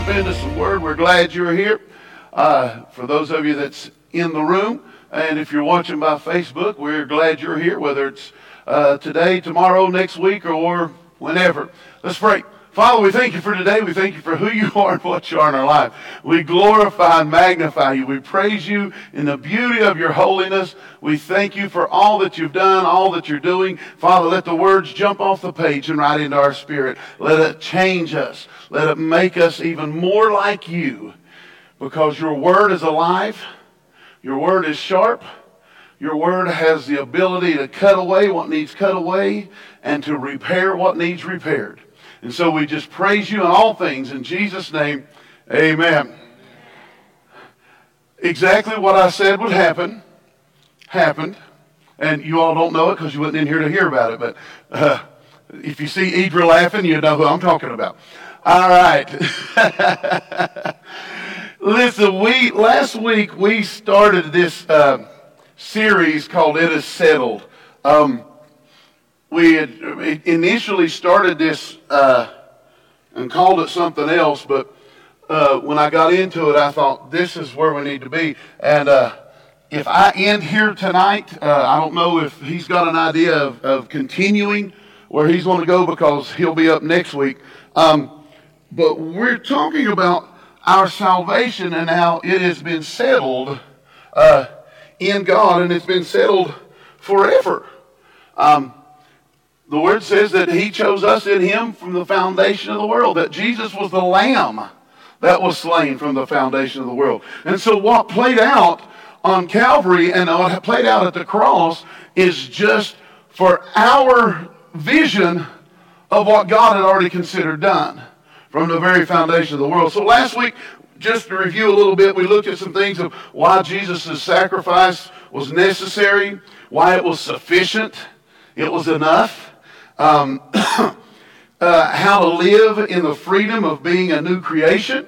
jump into some word. We're glad you're here. Uh, for those of you that's in the room, and if you're watching by Facebook, we're glad you're here, whether it's uh, today, tomorrow, next week, or whenever. Let's pray. Father, we thank you for today. We thank you for who you are and what you are in our life. We glorify and magnify you. We praise you in the beauty of your holiness. We thank you for all that you've done, all that you're doing. Father, let the words jump off the page and right into our spirit. Let it change us. Let it make us even more like you because your word is alive. Your word is sharp. Your word has the ability to cut away what needs cut away and to repair what needs repaired. And so we just praise you in all things. In Jesus' name, amen. Exactly what I said would happen, happened. And you all don't know it because you wasn't in here to hear about it. But uh, if you see Idra laughing, you know who I'm talking about. All right. Listen, we last week we started this uh, series called "It Is Settled." Um, we had initially started this uh, and called it something else, but uh, when I got into it, I thought this is where we need to be. And uh, if I end here tonight, uh, I don't know if he's got an idea of, of continuing where he's going to go because he'll be up next week. Um, but we're talking about our salvation and how it has been settled uh, in God and it's been settled forever. Um, the word says that he chose us in him from the foundation of the world, that Jesus was the lamb that was slain from the foundation of the world. And so what played out on Calvary and what played out at the cross is just for our vision of what God had already considered done from the very foundation of the world. So last week, just to review a little bit, we looked at some things of why Jesus' sacrifice was necessary, why it was sufficient, it was enough um, uh, how to live in the freedom of being a new creation,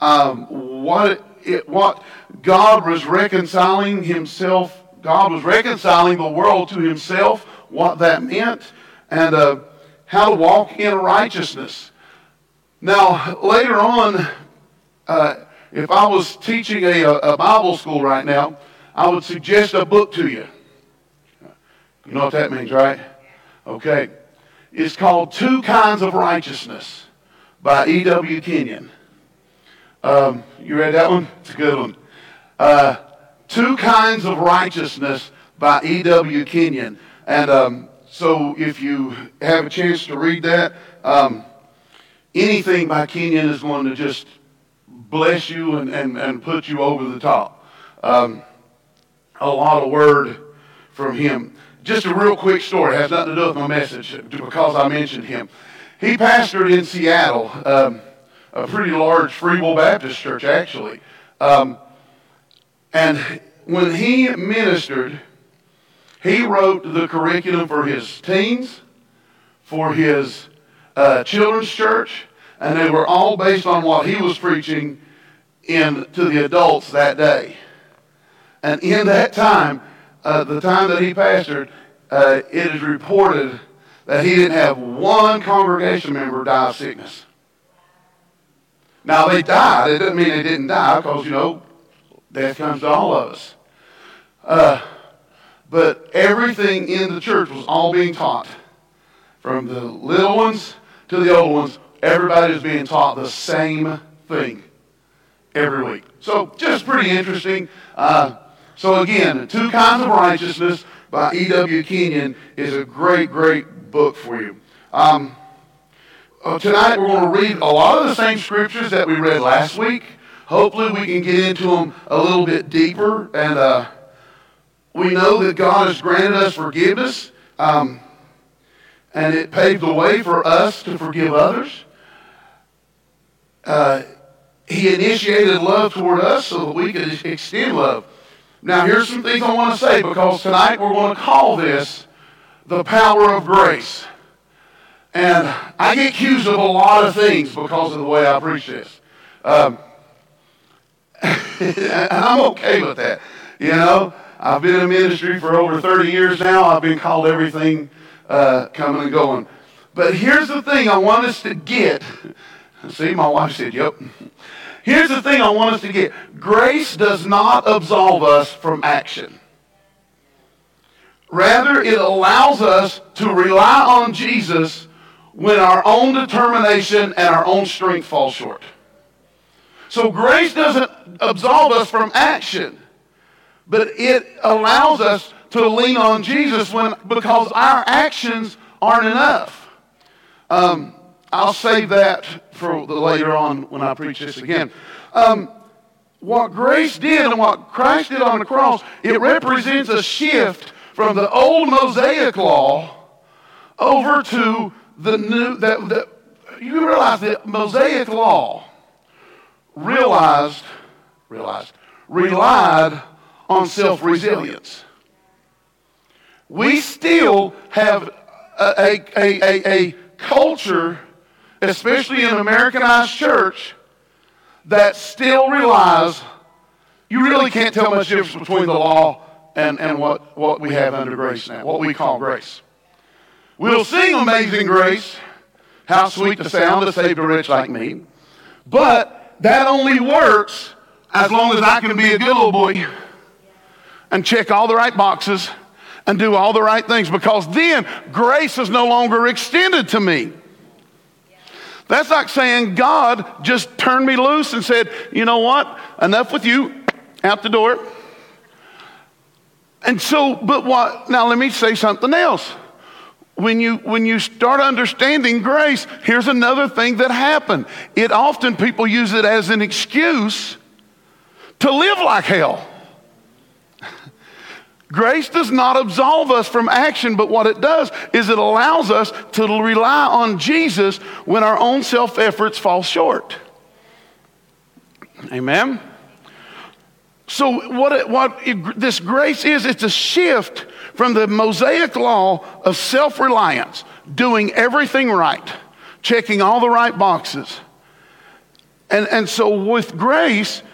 um, what, it, what God was reconciling himself, God was reconciling the world to himself, what that meant, and uh, how to walk in righteousness. Now, later on, uh, if I was teaching a, a Bible school right now, I would suggest a book to you. You know what that means, right? Okay is called Two Kinds of Righteousness by E.W. Kenyon. Um, you read that one? It's a good one. Uh, Two Kinds of Righteousness by E.W. Kenyon. And um, so if you have a chance to read that, um, anything by Kenyon is going to just bless you and, and, and put you over the top. Um, a lot of word from him. Just a real quick story. It has nothing to do with my message because I mentioned him. He pastored in Seattle, um, a pretty large Free Will Baptist church, actually. Um, and when he ministered, he wrote the curriculum for his teens, for his uh, children's church, and they were all based on what he was preaching in to the adults that day. And in that time, uh, the time that he pastored, uh, it is reported that he didn't have one congregation member die of sickness. Now, they died. It doesn't mean they didn't die because, you know, death comes to all of us. Uh, but everything in the church was all being taught. From the little ones to the old ones, everybody was being taught the same thing every week. So, just pretty interesting. Uh, so again, Two Kinds of Righteousness by E.W. Kenyon is a great, great book for you. Um, uh, tonight we're going to read a lot of the same scriptures that we read last week. Hopefully we can get into them a little bit deeper. And uh, we know that God has granted us forgiveness. Um, and it paved the way for us to forgive others. Uh, he initiated love toward us so that we could extend love. Now, here's some things I want to say because tonight we're going to call this the power of grace. And I get accused of a lot of things because of the way I preach this. Um, and I'm okay with that. You know, I've been in ministry for over 30 years now. I've been called everything uh, coming and going. But here's the thing I want us to get See, my wife said, Yep. Here's the thing I want us to get grace does not absolve us from action. Rather, it allows us to rely on Jesus when our own determination and our own strength fall short. So grace doesn't absolve us from action, but it allows us to lean on Jesus when, because our actions aren't enough. Um, I'll save that for later on when I preach this again. Um, what grace did and what Christ did on the cross, it represents a shift from the old Mosaic law over to the new. That, that you realize that Mosaic law realized, realized, relied on self resilience. We still have a, a, a, a, culture, especially in an Americanized church, that still relies, you really can't tell much difference between the law and, and what, what we have under grace now, what we call grace. We'll sing Amazing Grace, how sweet the sound that saved a wretch like me, but that only works as long as I can be a good little boy and check all the right boxes and do all the right things because then grace is no longer extended to me. That's like saying God just turned me loose and said, you know what? Enough with you, out the door. And so, but what, now let me say something else. When you, when you start understanding grace, here's another thing that happened. It often, people use it as an excuse to live like hell. Grace does not absolve us from action, but what it does is it allows us to rely on Jesus when our own self efforts fall short. Amen? So, what, it, what it, this grace is, it's a shift from the Mosaic law of self reliance, doing everything right, checking all the right boxes. And, and so, with grace,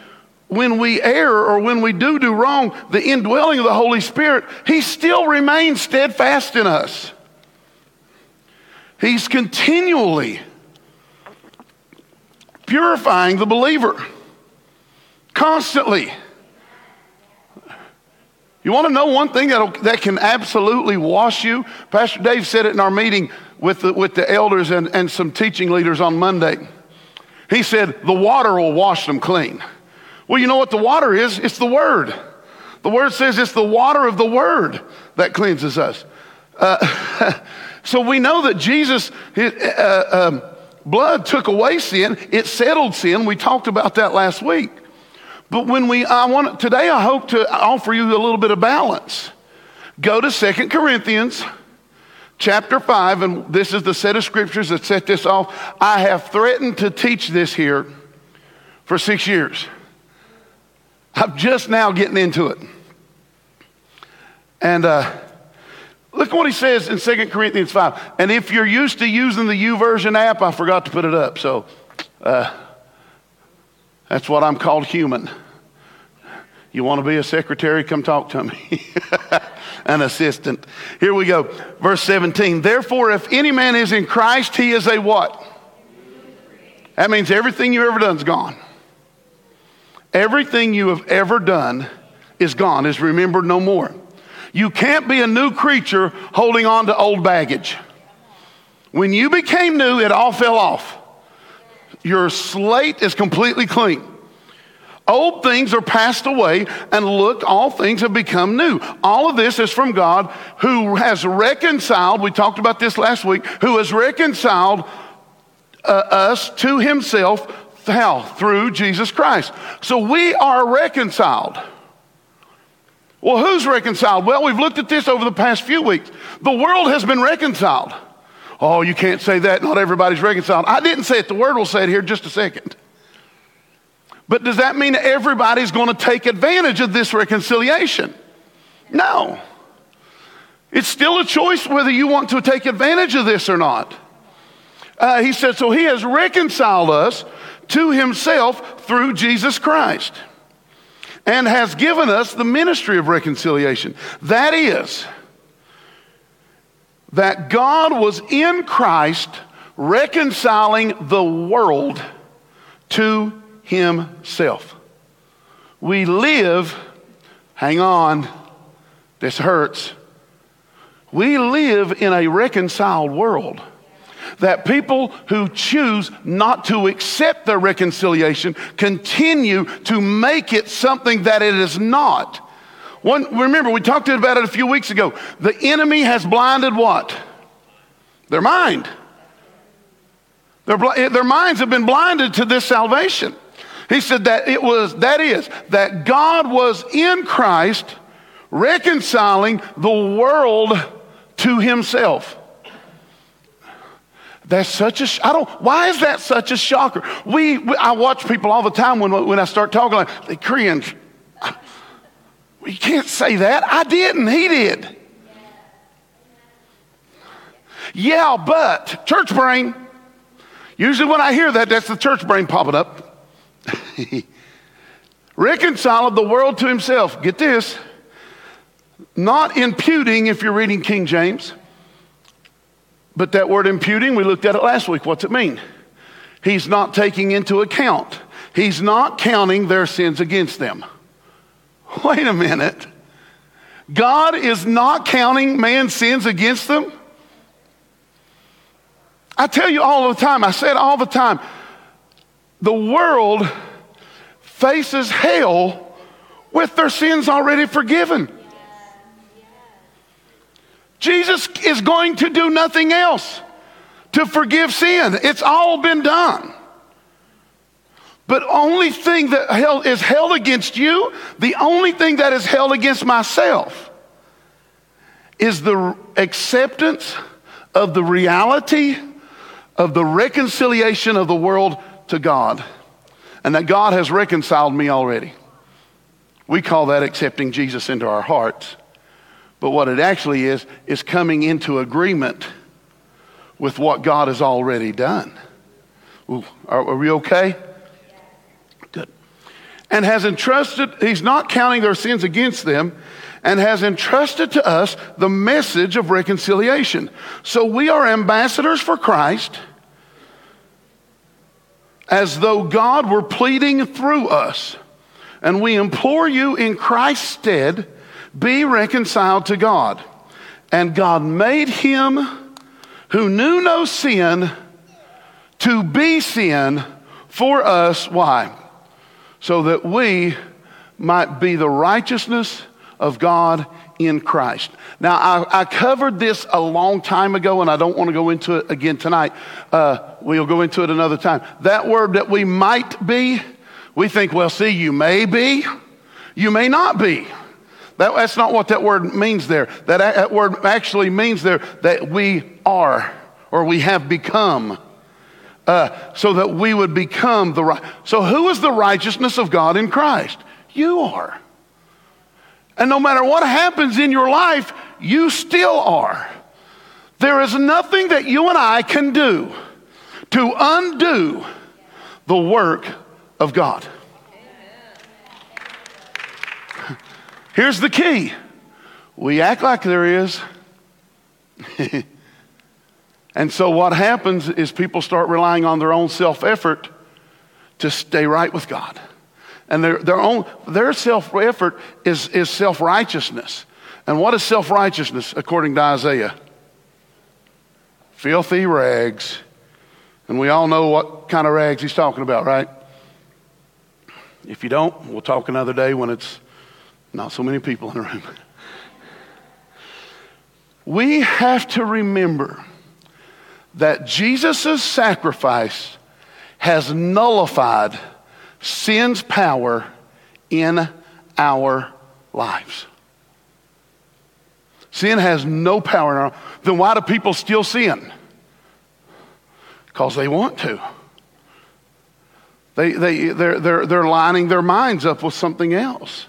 when we err or when we do do wrong, the indwelling of the Holy Spirit, He still remains steadfast in us. He's continually purifying the believer, constantly. You want to know one thing that, that can absolutely wash you? Pastor Dave said it in our meeting with the, with the elders and, and some teaching leaders on Monday. He said, The water will wash them clean. Well, you know what the water is? It's the Word. The Word says it's the water of the Word that cleanses us. Uh, so we know that Jesus' his, uh, um, blood took away sin, it settled sin. We talked about that last week. But when we, I want today, I hope to offer you a little bit of balance. Go to Second Corinthians chapter 5, and this is the set of scriptures that set this off. I have threatened to teach this here for six years. I'm just now getting into it. And uh, look what he says in 2 Corinthians 5. And if you're used to using the YouVersion app, I forgot to put it up. So uh, that's what I'm called human. You want to be a secretary? Come talk to me. An assistant. Here we go. Verse 17. Therefore, if any man is in Christ, he is a what? That means everything you've ever done's gone. Everything you have ever done is gone, is remembered no more. You can't be a new creature holding on to old baggage. When you became new, it all fell off. Your slate is completely clean. Old things are passed away, and look, all things have become new. All of this is from God who has reconciled, we talked about this last week, who has reconciled uh, us to himself how? Through Jesus Christ. So we are reconciled. Well, who's reconciled? Well, we've looked at this over the past few weeks. The world has been reconciled. Oh, you can't say that. Not everybody's reconciled. I didn't say it. The word will say it here just a second. But does that mean everybody's going to take advantage of this reconciliation? No. It's still a choice whether you want to take advantage of this or not. Uh, he said, So he has reconciled us to himself through Jesus Christ and has given us the ministry of reconciliation. That is, that God was in Christ reconciling the world to himself. We live, hang on, this hurts. We live in a reconciled world that people who choose not to accept their reconciliation continue to make it something that it is not. One, remember, we talked about it a few weeks ago. The enemy has blinded what? Their mind. Their, eh, their minds have been blinded to this salvation. He said that it was, that is, that God was in Christ reconciling the world to himself. That's such a, I don't, why is that such a shocker? We, we I watch people all the time when, when I start talking like, they cringe. You can't say that. I didn't, he did. Yeah, but church brain. Usually when I hear that, that's the church brain popping up. Reconciled the world to himself. Get this. Not imputing, if you're reading King James. But that word imputing, we looked at it last week. What's it mean? He's not taking into account. He's not counting their sins against them. Wait a minute. God is not counting man's sins against them? I tell you all the time, I said all the time, the world faces hell with their sins already forgiven. Jesus is going to do nothing else to forgive sin. It's all been done. But only thing that is held against you, the only thing that is held against myself is the acceptance of the reality of the reconciliation of the world to God and that God has reconciled me already. We call that accepting Jesus into our hearts. But what it actually is, is coming into agreement with what God has already done. Ooh, are, are we okay? Good. And has entrusted, he's not counting their sins against them, and has entrusted to us the message of reconciliation. So we are ambassadors for Christ as though God were pleading through us. And we implore you in Christ's stead, be reconciled to God. And God made him who knew no sin to be sin for us. Why? So that we might be the righteousness of God in Christ. Now, I, I, covered this a long time ago, and I don't want to go into it again tonight. Uh, we'll go into it another time. That word that we might be, we think, well, see, you may be, you may not be. That, that's not what that word means there. That, that word actually means there that we are or we have become. Uh, so that we would become the right. So, who is the righteousness of God in Christ? You are. And no matter what happens in your life, you still are. There is nothing that you and I can do to undo the work of God. Here's the key we act like there is. and so what happens is people start relying on their own self effort to stay right with God. And their, their own their self effort is, is self righteousness. And what is self righteousness according to Isaiah? Filthy rags. And we all know what kind of rags he's talking about, right? If you don't, we'll talk another day when it's not so many people in the room. We have to remember that Jesus' sacrifice has nullified sin's power in our lives. Sin has no power in our Then why do people still sin? Because they want to. They, they, they're, they're, they're lining their minds up with something else.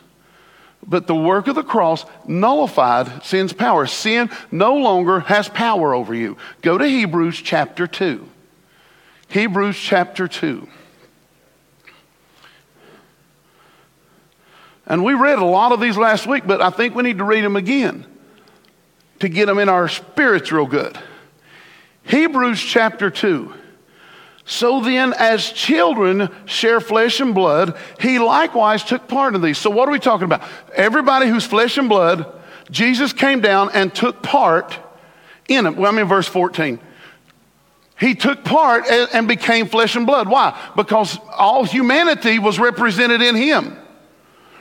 But the work of the cross nullified sin's power. Sin no longer has power over you. Go to Hebrews chapter 2. Hebrews chapter 2. And we read a lot of these last week, but I think we need to read them again to get them in our spirits real good. Hebrews chapter 2. So then, as children share flesh and blood, he likewise took part in these. So, what are we talking about? Everybody who's flesh and blood, Jesus came down and took part in it. Well, I'm in verse 14. He took part and became flesh and blood. Why? Because all humanity was represented in him.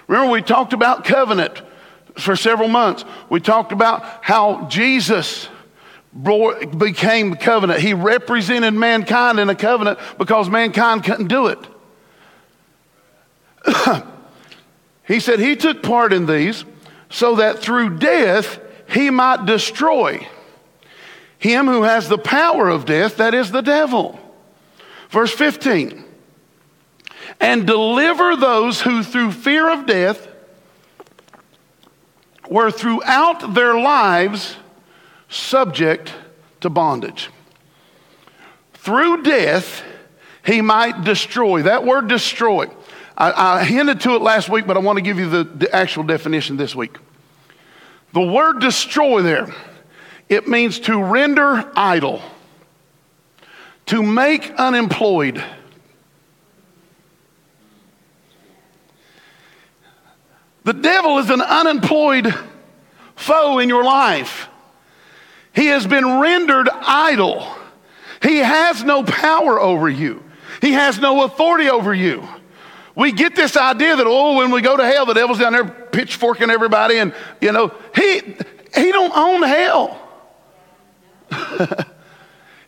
Remember, we talked about covenant for several months. We talked about how Jesus became covenant. He represented mankind in a covenant because mankind couldn't do it. he said he took part in these so that through death he might destroy him who has the power of death, that is the devil. Verse 15 and deliver those who through fear of death were throughout their lives subject to bondage. Through death, he might destroy. That word destroy, I, I hinted to it last week, but I want to give you the, the actual definition this week. The word destroy there, it means to render idle, to make unemployed. The devil is an unemployed foe in your life. He has been rendered idle. He has no power over you. He has no authority over you. We get this idea that, oh, when we go to hell, the devil's down there pitchforking everybody and, you know, he, he don't own hell.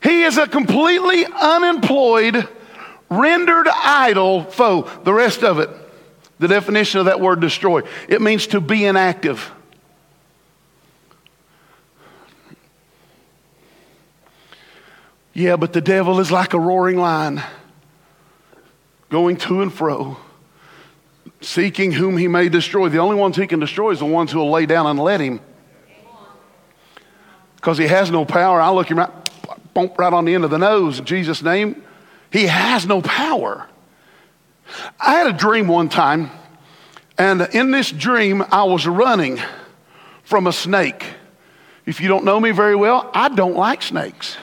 he is a completely unemployed, rendered idle foe. The rest of it, the definition of that word destroy, it means to be inactive. Yeah, but the devil is like a roaring lion, going to and fro, seeking whom he may destroy. The only ones he can destroy is the ones who will lay down and let him. Because he has no power. I look him right, bump right on the end of the nose in Jesus' name. He has no power. I had a dream one time, and in this dream, I was running from a snake. If you don't know me very well, I don't like snakes.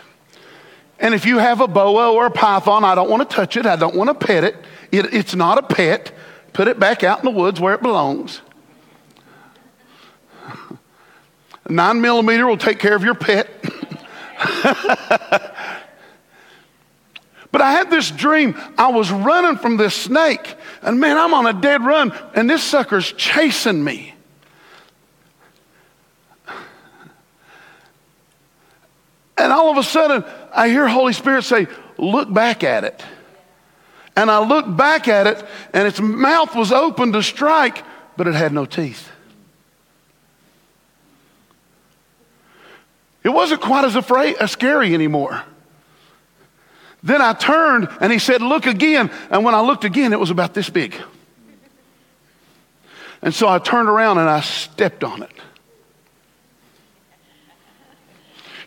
And if you have a boa or a python, I don't want to touch it. I don't want to pet it. it. It's not a pet. Put it back out in the woods where it belongs. Nine millimeter will take care of your pet. but I had this dream. I was running from this snake, and man, I'm on a dead run, and this sucker's chasing me. And all of a sudden, I hear Holy Spirit say, Look back at it. And I looked back at it, and its mouth was open to strike, but it had no teeth. It wasn't quite as afraid, as scary anymore. Then I turned and he said, Look again. And when I looked again, it was about this big. And so I turned around and I stepped on it.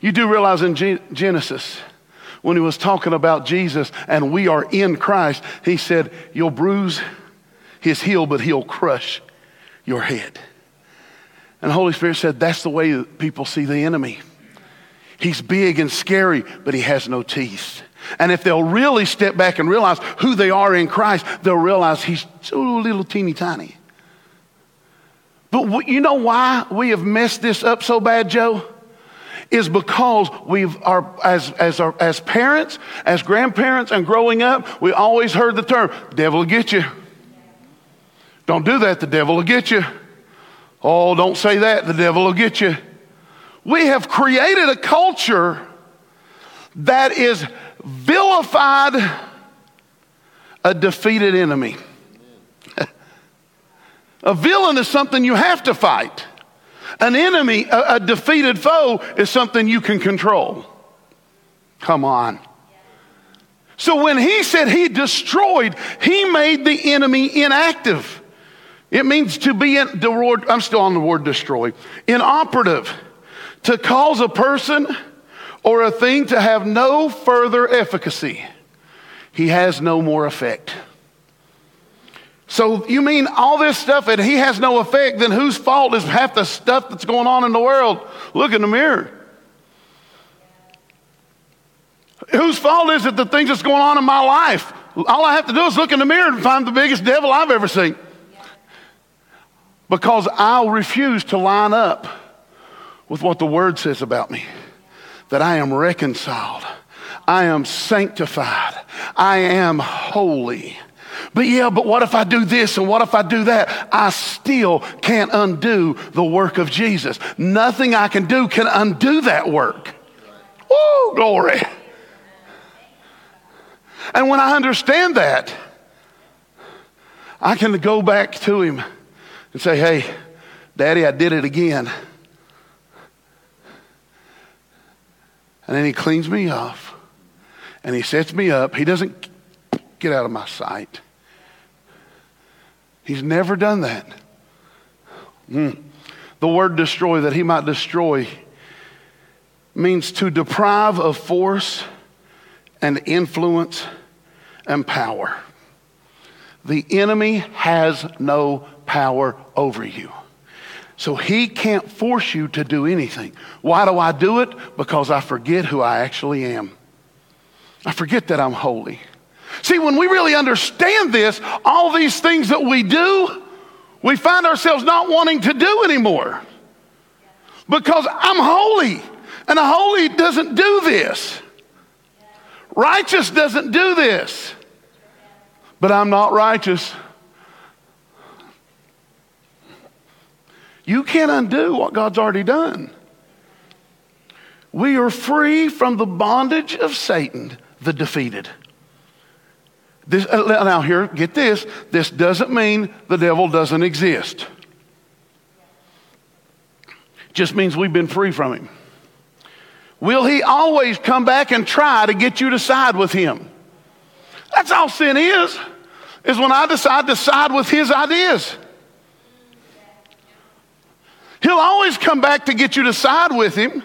You do realize in Genesis, when he was talking about Jesus and we are in Christ, he said, You'll bruise his heel, but he'll crush your head. And the Holy Spirit said, That's the way people see the enemy. He's big and scary, but he has no teeth. And if they'll really step back and realize who they are in Christ, they'll realize he's so little teeny tiny. But you know why we have messed this up so bad, Joe? Is because we've are as as our, as parents, as grandparents, and growing up, we always heard the term "devil will get you." Don't do that; the devil will get you. Oh, don't say that; the devil will get you. We have created a culture that is vilified a defeated enemy. a villain is something you have to fight. An enemy, a, a defeated foe, is something you can control. Come on. So when he said he destroyed, he made the enemy inactive. It means to be in the word, I'm still on the word destroy, inoperative, to cause a person or a thing to have no further efficacy. He has no more effect. So you mean all this stuff and he has no effect, then whose fault is half the stuff that's going on in the world? Look in the mirror. Whose fault is it the things that's going on in my life? All I have to do is look in the mirror and find the biggest devil I've ever seen. Because I'll refuse to line up with what the word says about me that I am reconciled, I am sanctified, I am holy. But yeah, but what if I do this and what if I do that? I still can't undo the work of Jesus. Nothing I can do can undo that work. Oh, glory. And when I understand that, I can go back to him and say, hey, Daddy, I did it again. And then he cleans me off and he sets me up. He doesn't get out of my sight. He's never done that. Mm. The word destroy, that he might destroy, means to deprive of force and influence and power. The enemy has no power over you. So he can't force you to do anything. Why do I do it? Because I forget who I actually am. I forget that I'm holy. See, when we really understand this, all these things that we do, we find ourselves not wanting to do anymore. Because I'm holy, and a holy doesn't do this. Righteous doesn't do this. But I'm not righteous. You can't undo what God's already done. We are free from the bondage of Satan, the defeated. This, uh, now, here, get this. This doesn't mean the devil doesn't exist. Just means we've been free from him. Will he always come back and try to get you to side with him? That's all sin is, is when I decide to side with his ideas. He'll always come back to get you to side with him.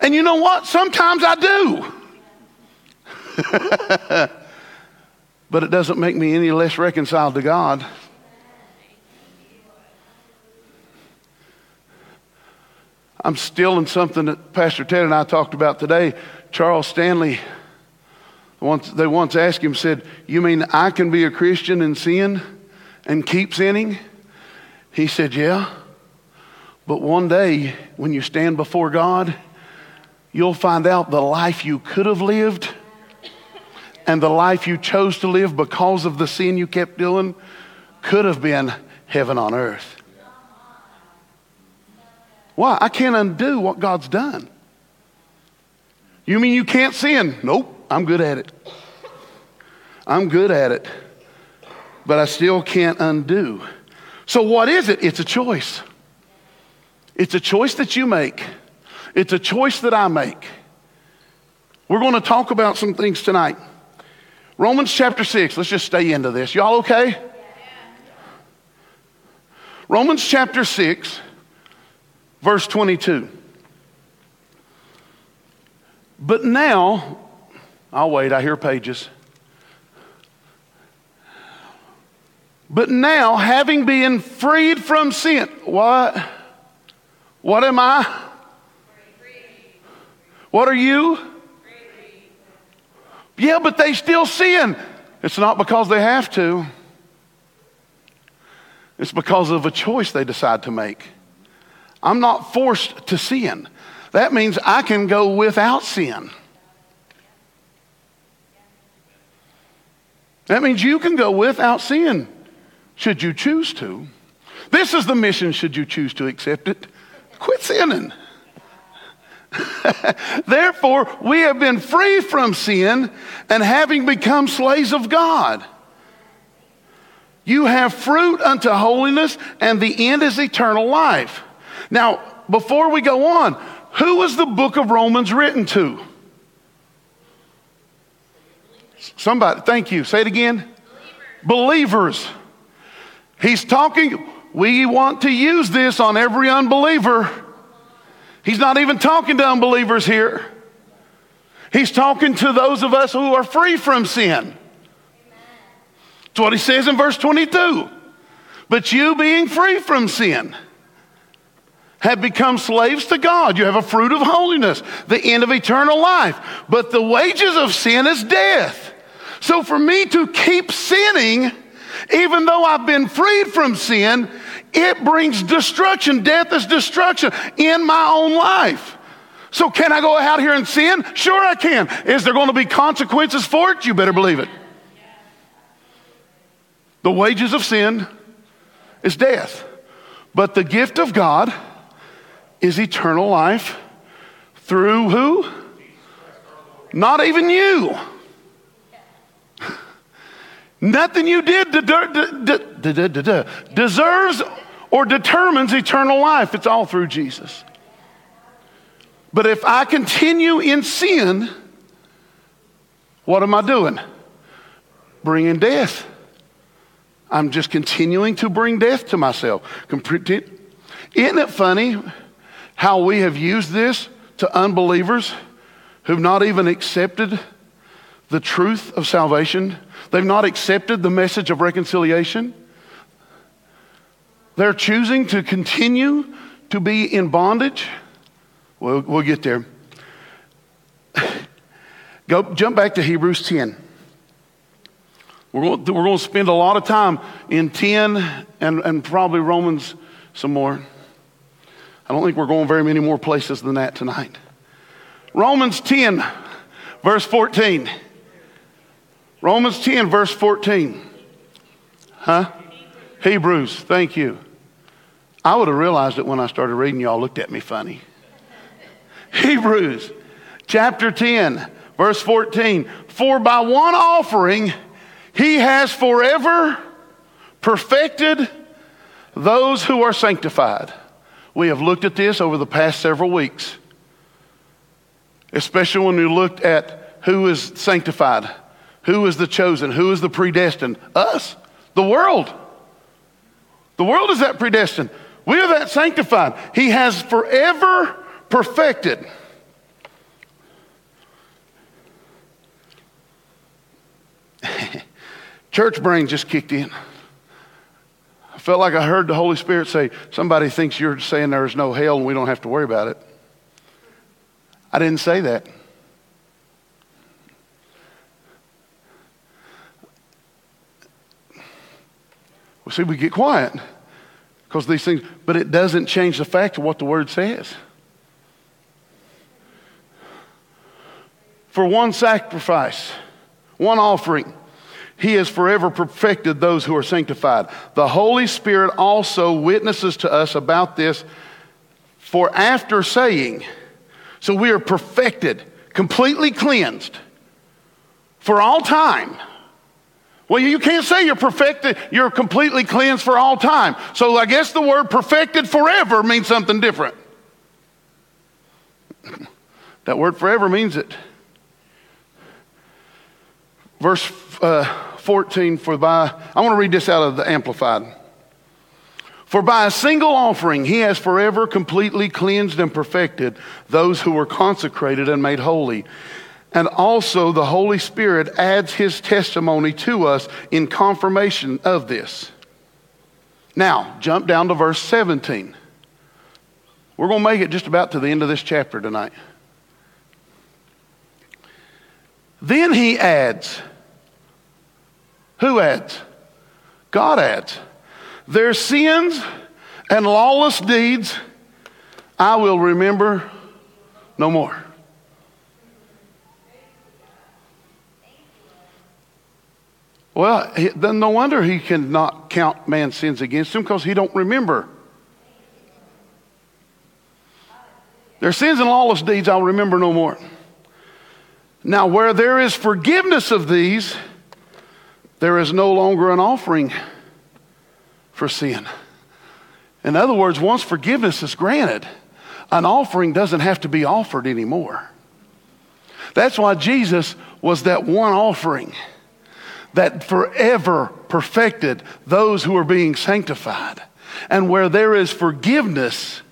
And you know what? Sometimes I do. but it doesn't make me any less reconciled to God. I'm still in something that Pastor Ted and I talked about today. Charles Stanley, once, they once asked him, said, You mean I can be a Christian and sin and keep sinning? He said, Yeah. But one day, when you stand before God, you'll find out the life you could have lived and the life you chose to live because of the sin you kept doing could have been heaven on earth. Why? I can't undo what God's done. You mean you can't sin? Nope, I'm good at it. I'm good at it. But I still can't undo. So, what is it? It's a choice. It's a choice that you make, it's a choice that I make. We're going to talk about some things tonight. Romans chapter 6, let's just stay into this. Y'all okay? Romans chapter 6, verse 22. But now, I'll wait, I hear pages. But now, having been freed from sin, what? What am I? What are you? Yeah, but they still sin. It's not because they have to. It's because of a choice they decide to make. I'm not forced to sin. That means I can go without sin. That means you can go without sin should you choose to. This is the mission should you choose to accept it. Quit sinning. Therefore, we have been free from sin and having become slaves of God. You have fruit unto holiness, and the end is eternal life. Now, before we go on, who was the book of Romans written to? Somebody, thank you. Say it again. Believers. Believers. He's talking, we want to use this on every unbeliever. He's not even talking to unbelievers here. He's talking to those of us who are free from sin. That's what he says in verse 22. But you being free from sin. have become slaves to God. You have a fruit of holiness, the end of eternal life. But the wages of sin is death. So for me to keep sinning, even though I've been freed from sin, it brings destruction. Death is destruction in my own life. So can I go out here and sin? Sure I can. Is there going to be consequences for it? You better believe it. The wages of sin is death. But the gift of God is eternal life through who? Not even you. Nothing you did deserves or determines eternal life. It's all through Jesus. But if I continue in sin, what am I doing? Bringing death. I'm just continuing to bring death to myself. Isn't it funny how we have used this to unbelievers who've not even accepted the truth of salvation? They've not accepted the message of reconciliation. They're choosing to continue to be in bondage. We'll, we'll get there. Go, jump back to Hebrews 10. We're going, we're going to spend a lot of time in 10 and, and probably Romans some more. I don't think we're going very many more places than that tonight. Romans 10, verse 14. Romans 10, verse 14. Huh? Hebrews, thank you. I would have realized it when I started reading, y'all looked at me funny. Hebrews chapter 10, verse 14. For by one offering, he has forever perfected those who are sanctified. We have looked at this over the past several weeks, especially when we looked at who is sanctified, who is the chosen, who is the predestined. Us, the world. The world is that predestined. We are that sanctified. He has forever perfected. Church brain just kicked in. I felt like I heard the Holy Spirit say, Somebody thinks you're saying there is no hell and we don't have to worry about it. I didn't say that. Well, see, we get quiet because these things, but it doesn't change the fact of what the Word says. For one sacrifice, one offering, he has forever perfected those who are sanctified. The Holy Spirit also witnesses to us about this. For after saying, so we are perfected, completely cleansed for all time. Well, you can't say you're perfected, you're completely cleansed for all time. So I guess the word perfected forever means something different. that word forever means it. Verse uh, 14 for by, I want to read this out of the Amplified. For by a single offering, he has forever completely cleansed and perfected those who were consecrated and made holy. And also, the Holy Spirit adds his testimony to us in confirmation of this. Now, jump down to verse 17. We're going to make it just about to the end of this chapter tonight. Then he adds, who adds? God adds. Their sins and lawless deeds I will remember no more. Well, then no wonder he cannot count man's sins against him because he don't remember. Their sins and lawless deeds I'll remember no more. Now, where there is forgiveness of these, there is no longer an offering for sin. In other words, once forgiveness is granted, an offering doesn't have to be offered anymore. That's why Jesus was that one offering that forever perfected those who are being sanctified. And where there is forgiveness,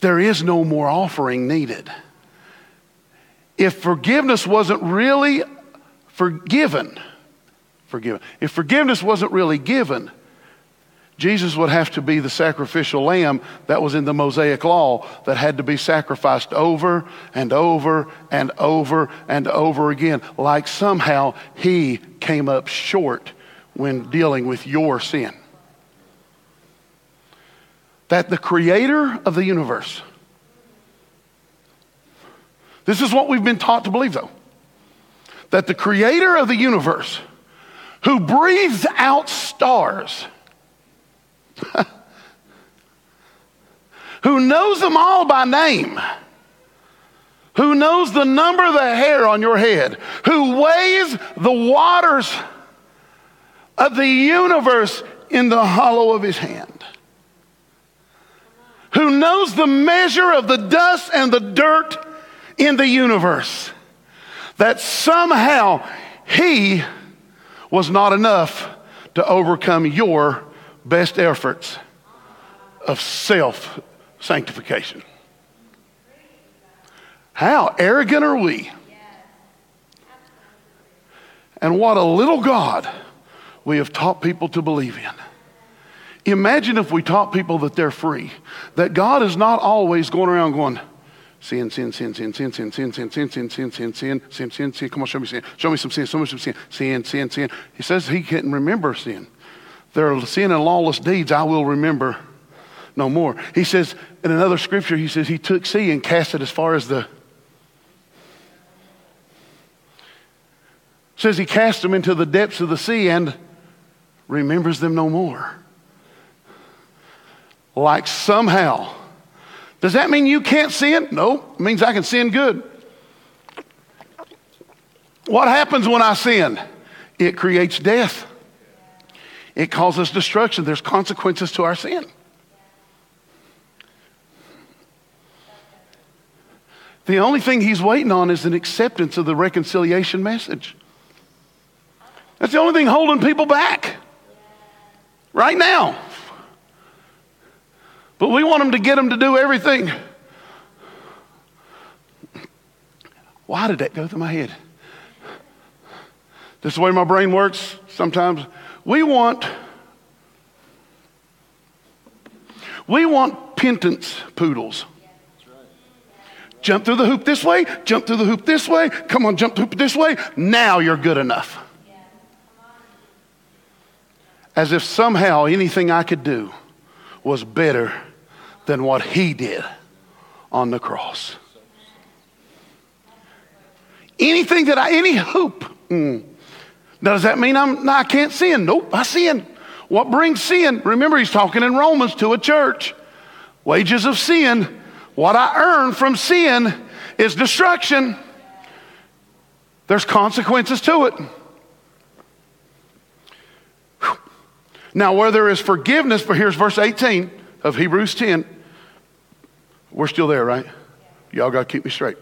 there is no more offering needed. If forgiveness wasn't really forgiven, forgiven. If forgiveness wasn't really given, Jesus would have to be the sacrificial lamb that was in the Mosaic law that had to be sacrificed over and over and over and over again, like somehow he came up short when dealing with your sin. That the creator of the universe, this is what we've been taught to believe though, that the creator of the universe, who breathes out stars, who knows them all by name, who knows the number of the hair on your head, who weighs the waters of the universe in the hollow of his hand, who knows the measure of the dust and the dirt in the universe, that somehow he was not enough to overcome your best efforts of self sanctification. How arrogant are we? And what a little God we have taught people to believe in. Imagine if we taught people that they're free, that God is not always going around going, sin, sin, sin, sin, sin, sin, sin, sin, sin, sin, sin, sin, sin, sin, sin, sin. Come on, show me sin. Show me some sin. Show me some sin. Sin, sin, sin. He says he can't remember sin. Their sin and lawless deeds I will remember no more. He says in another scripture, he says he took sea and cast it as far as the says he cast them into the depths of the sea and remembers them no more. Like somehow. Does that mean you can't sin? No, it means I can sin good. What happens when I sin? It creates death. It causes destruction. There's consequences to our sin. The only thing he's waiting on is an acceptance of the reconciliation message. That's the only thing holding people back right now. But we want them to get them to do everything. Why did that go through my head? This is the way my brain works sometimes. We want we want penance poodles. Jump through the hoop this way, jump through the hoop this way, come on, jump the hoop this way. Now you're good enough. As if somehow anything I could do was better than what he did on the cross. Anything that I, any hoop. Mm, does that mean I'm, no, I can't sin? Nope, I sin. What brings sin? Remember, he's talking in Romans to a church. Wages of sin, what I earn from sin is destruction. There's consequences to it. Now, where there is forgiveness, but here's verse 18 of Hebrews 10. We're still there, right? Y'all got to keep me straight.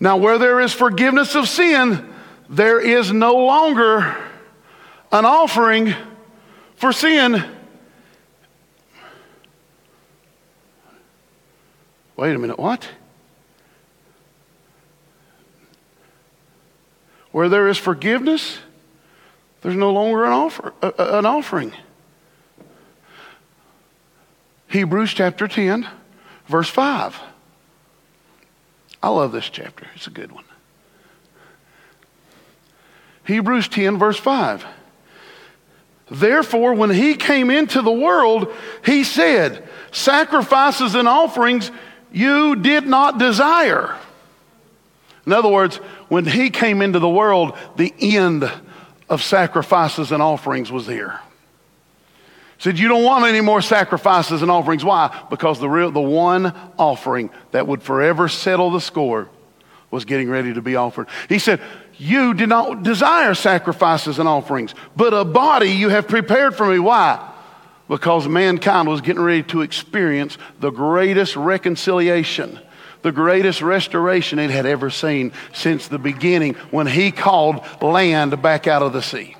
Now, where there is forgiveness of sin, there is no longer an offering for sin. Wait a minute, what? Where there is forgiveness, there's no longer an, offer, uh, an offering. Hebrews chapter 10, verse 5. I love this chapter, it's a good one. Hebrews 10, verse 5. Therefore, when he came into the world, he said, Sacrifices and offerings you did not desire. In other words, when he came into the world, the end of sacrifices and offerings was here. He said, You don't want any more sacrifices and offerings. Why? Because the, real, the one offering that would forever settle the score was getting ready to be offered. He said, you did not desire sacrifices and offerings, but a body you have prepared for me. Why? Because mankind was getting ready to experience the greatest reconciliation, the greatest restoration it had ever seen since the beginning when he called land back out of the sea.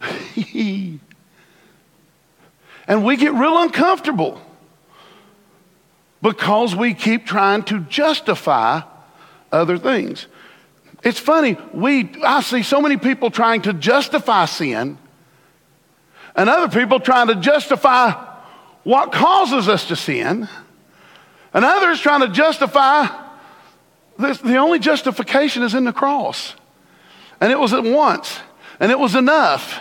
and we get real uncomfortable because we keep trying to justify other things. It's funny, we, I see so many people trying to justify sin and other people trying to justify what causes us to sin, and others trying to justify this, the only justification is in the cross. And it was at once, and it was enough.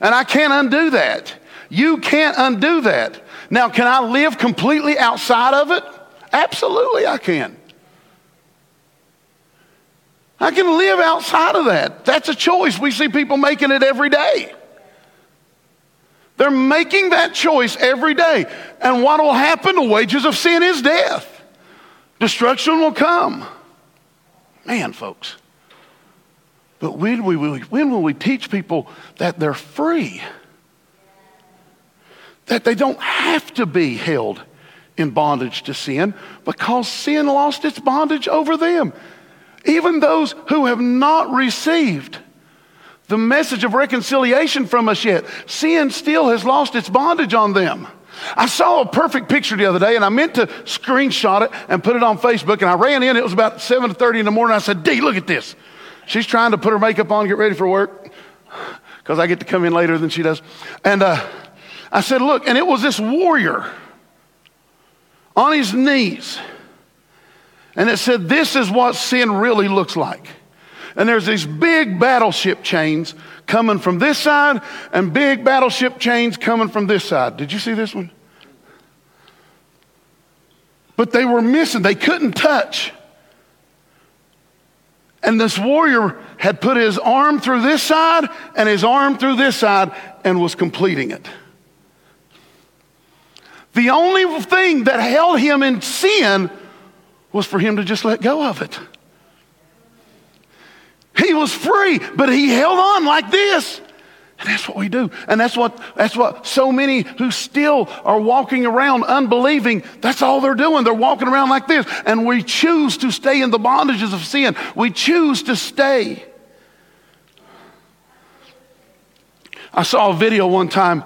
And I can't undo that. You can't undo that. Now, can I live completely outside of it? Absolutely, I can. I can live outside of that. That's a choice. We see people making it every day. They're making that choice every day. And what will happen? The wages of sin is death. Destruction will come. Man, folks. But when, we, when will we teach people that they're free? That they don't have to be held in bondage to sin because sin lost its bondage over them. Even those who have not received the message of reconciliation from us yet, sin still has lost its bondage on them. I saw a perfect picture the other day and I meant to screenshot it and put it on Facebook and I ran in. It was about 7.30 in the morning. I said, Dee, look at this. She's trying to put her makeup on, get ready for work because I get to come in later than she does. And uh, I said, look, and it was this warrior on his knees. And it said, this is what sin really looks like. And there's these big battleship chains coming from this side and big battleship chains coming from this side. Did you see this one? But they were missing, they couldn't touch. And this warrior had put his arm through this side and his arm through this side and was completing it. The only thing that held him in sin was for him to just let go of it. He was free, but he held on like this. And that's what we do. And that's what, that's what so many who still are walking around unbelieving, that's all they're doing. They're walking around like this. And we choose to stay in the bondages of sin. We choose to stay. I saw a video one time.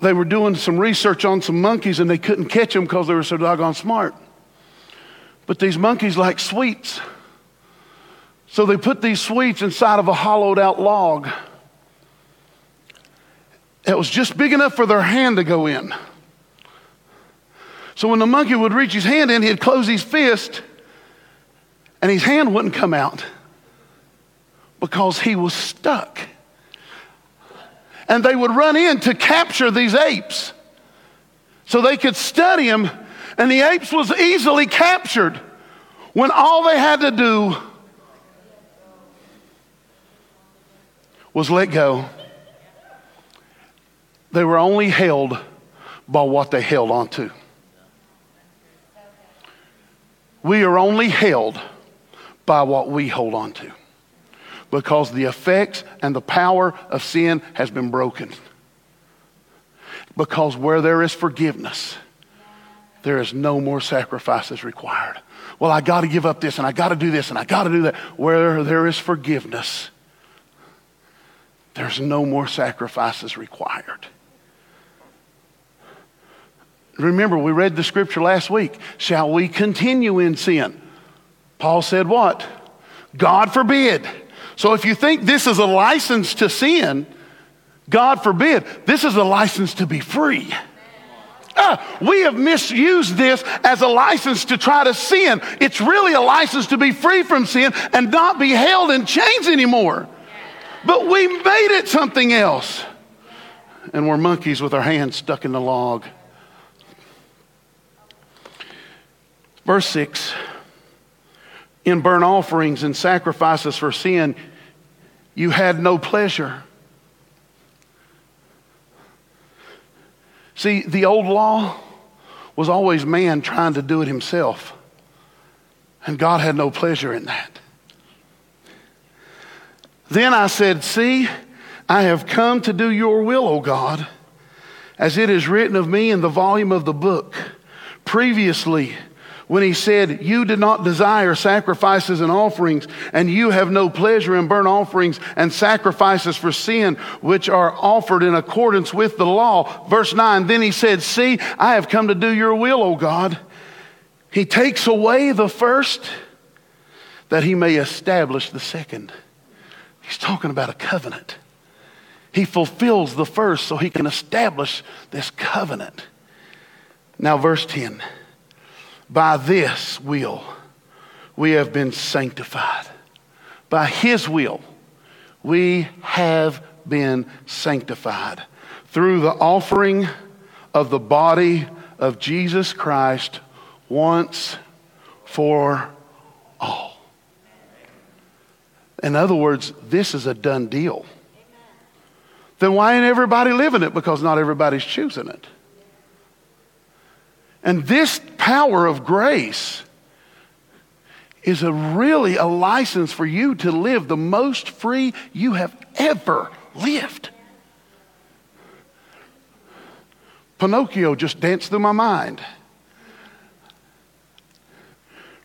They were doing some research on some monkeys and they couldn't catch them because they were so doggone smart. But these monkeys like sweets. So they put these sweets inside of a hollowed out log. It was just big enough for their hand to go in. So when the monkey would reach his hand in, he'd close his fist and his hand wouldn't come out because he was stuck. And they would run in to capture these apes so they could study them, and the apes was easily captured when all they had to do was let go. They were only held by what they held onto. We are only held by what we hold on to because the effects and the power of sin has been broken. Because where there is forgiveness, there is no more sacrifices required. Well, I got to give up this and I got to do this and I got to do that. Where there is forgiveness, there's no more sacrifices required. Remember, we read the scripture last week. Shall we continue in sin? Paul said what? God forbid. So if you think this is a license to sin, God forbid, this is a license to be free. Ah, we have misused this as a license to try to sin. It's really a license to be free from sin and not be held in chains anymore. But we made it something else. And we're monkeys with our hands stuck in the log. Verse 6 In burnt offerings and sacrifices for sin, you had no pleasure. See, the old law was always man trying to do it himself. And God had no pleasure in that. Then I said, See, I have come to do your will, O God, as it is written of me in the volume of the book. Previously, when he said, You did not desire sacrifices and offerings, and you have no pleasure in burnt offerings and sacrifices for sin, which are offered in accordance with the law. Verse 9, then he said, See, I have come to do your will, O God. He takes away the first that he may establish the second. He's talking about a covenant. He fulfills the first so he can establish this covenant. Now, verse 10 By this will we have been sanctified. By his will we have been sanctified through the offering of the body of Jesus Christ once for all. In other words, this is a done deal. Then why ain't everybody living it? Because not everybody's choosing it. And this power of grace is a really a license for you to live the most free you have ever lived. Pinocchio just danced through my mind.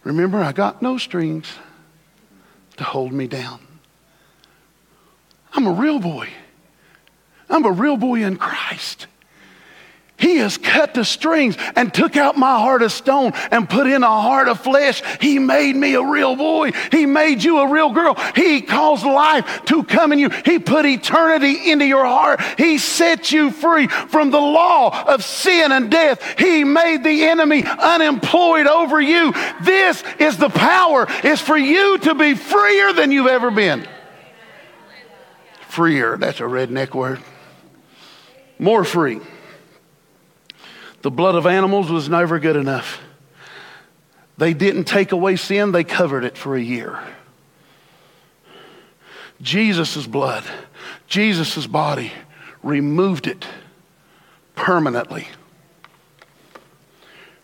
Remember, I got no strings to hold me down. I'm a real boy. I'm a real boy in Christ. He has cut the strings and took out my heart of stone and put in a heart of flesh. He made me a real boy. He made you a real girl. He caused life to come in you. He put eternity into your heart. He set you free from the law of sin and death. He made the enemy unemployed over you. This is the power. is for you to be freer than you've ever been. Freer, that's a redneck word. More free. The blood of animals was never good enough. They didn't take away sin, they covered it for a year. Jesus' blood, Jesus' body removed it permanently,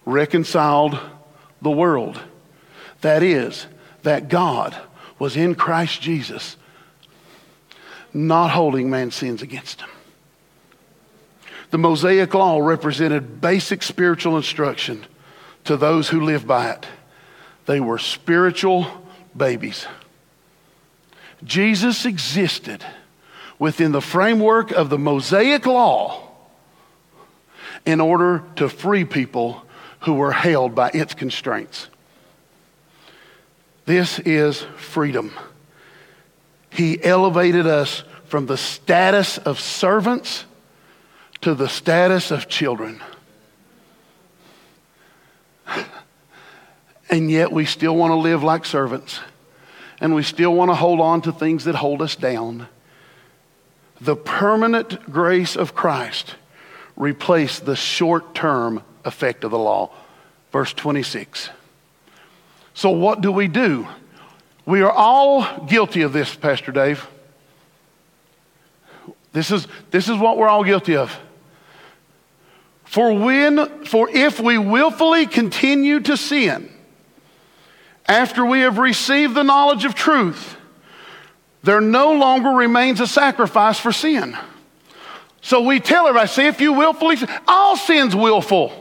reconciled the world. That is, that God was in Christ Jesus, not holding man's sins against him. The Mosaic Law represented basic spiritual instruction to those who lived by it. They were spiritual babies. Jesus existed within the framework of the Mosaic Law in order to free people who were held by its constraints. This is freedom. He elevated us from the status of servants to the status of children. And yet we still want to live like servants. And we still want to hold on to things that hold us down. The permanent grace of Christ replaced the short term effect of the law. Verse 26. So, what do we do? We are all guilty of this, Pastor Dave. This is, this is what we're all guilty of. For when, for if we willfully continue to sin after we have received the knowledge of truth, there no longer remains a sacrifice for sin. So we tell everybody, see if you willfully, all sin's willful.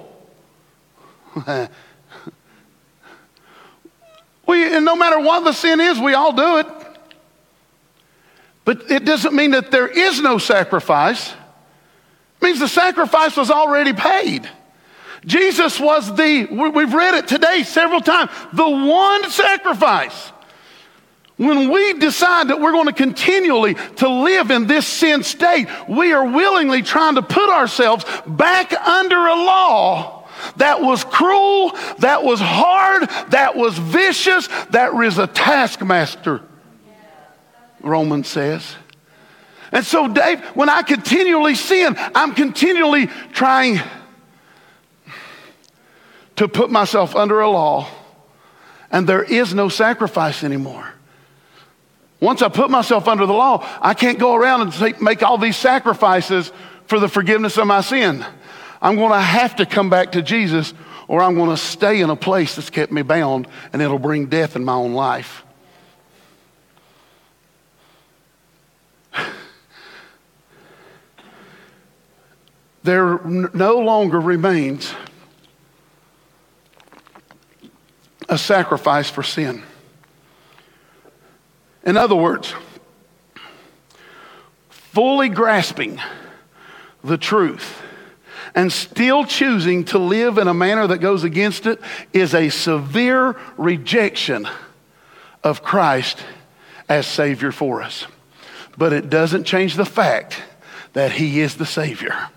we, and no matter what the sin is, we all do it. But it doesn't mean that there is no sacrifice means the sacrifice was already paid. Jesus was the, we've read it today several times, the one sacrifice. When we decide that we're going to continually to live in this sin state, we are willingly trying to put ourselves back under a law that was cruel, that was hard, that was vicious, that was a taskmaster, Romans says. And so, Dave, when I continually sin, I'm continually trying to put myself under a law, and there is no sacrifice anymore. Once I put myself under the law, I can't go around and make all these sacrifices for the forgiveness of my sin. I'm going to have to come back to Jesus, or I'm going to stay in a place that's kept me bound, and it'll bring death in my own life. There no longer remains a sacrifice for sin. In other words, fully grasping the truth and still choosing to live in a manner that goes against it is a severe rejection of Christ as Savior for us. But it doesn't change the fact that He is the Savior.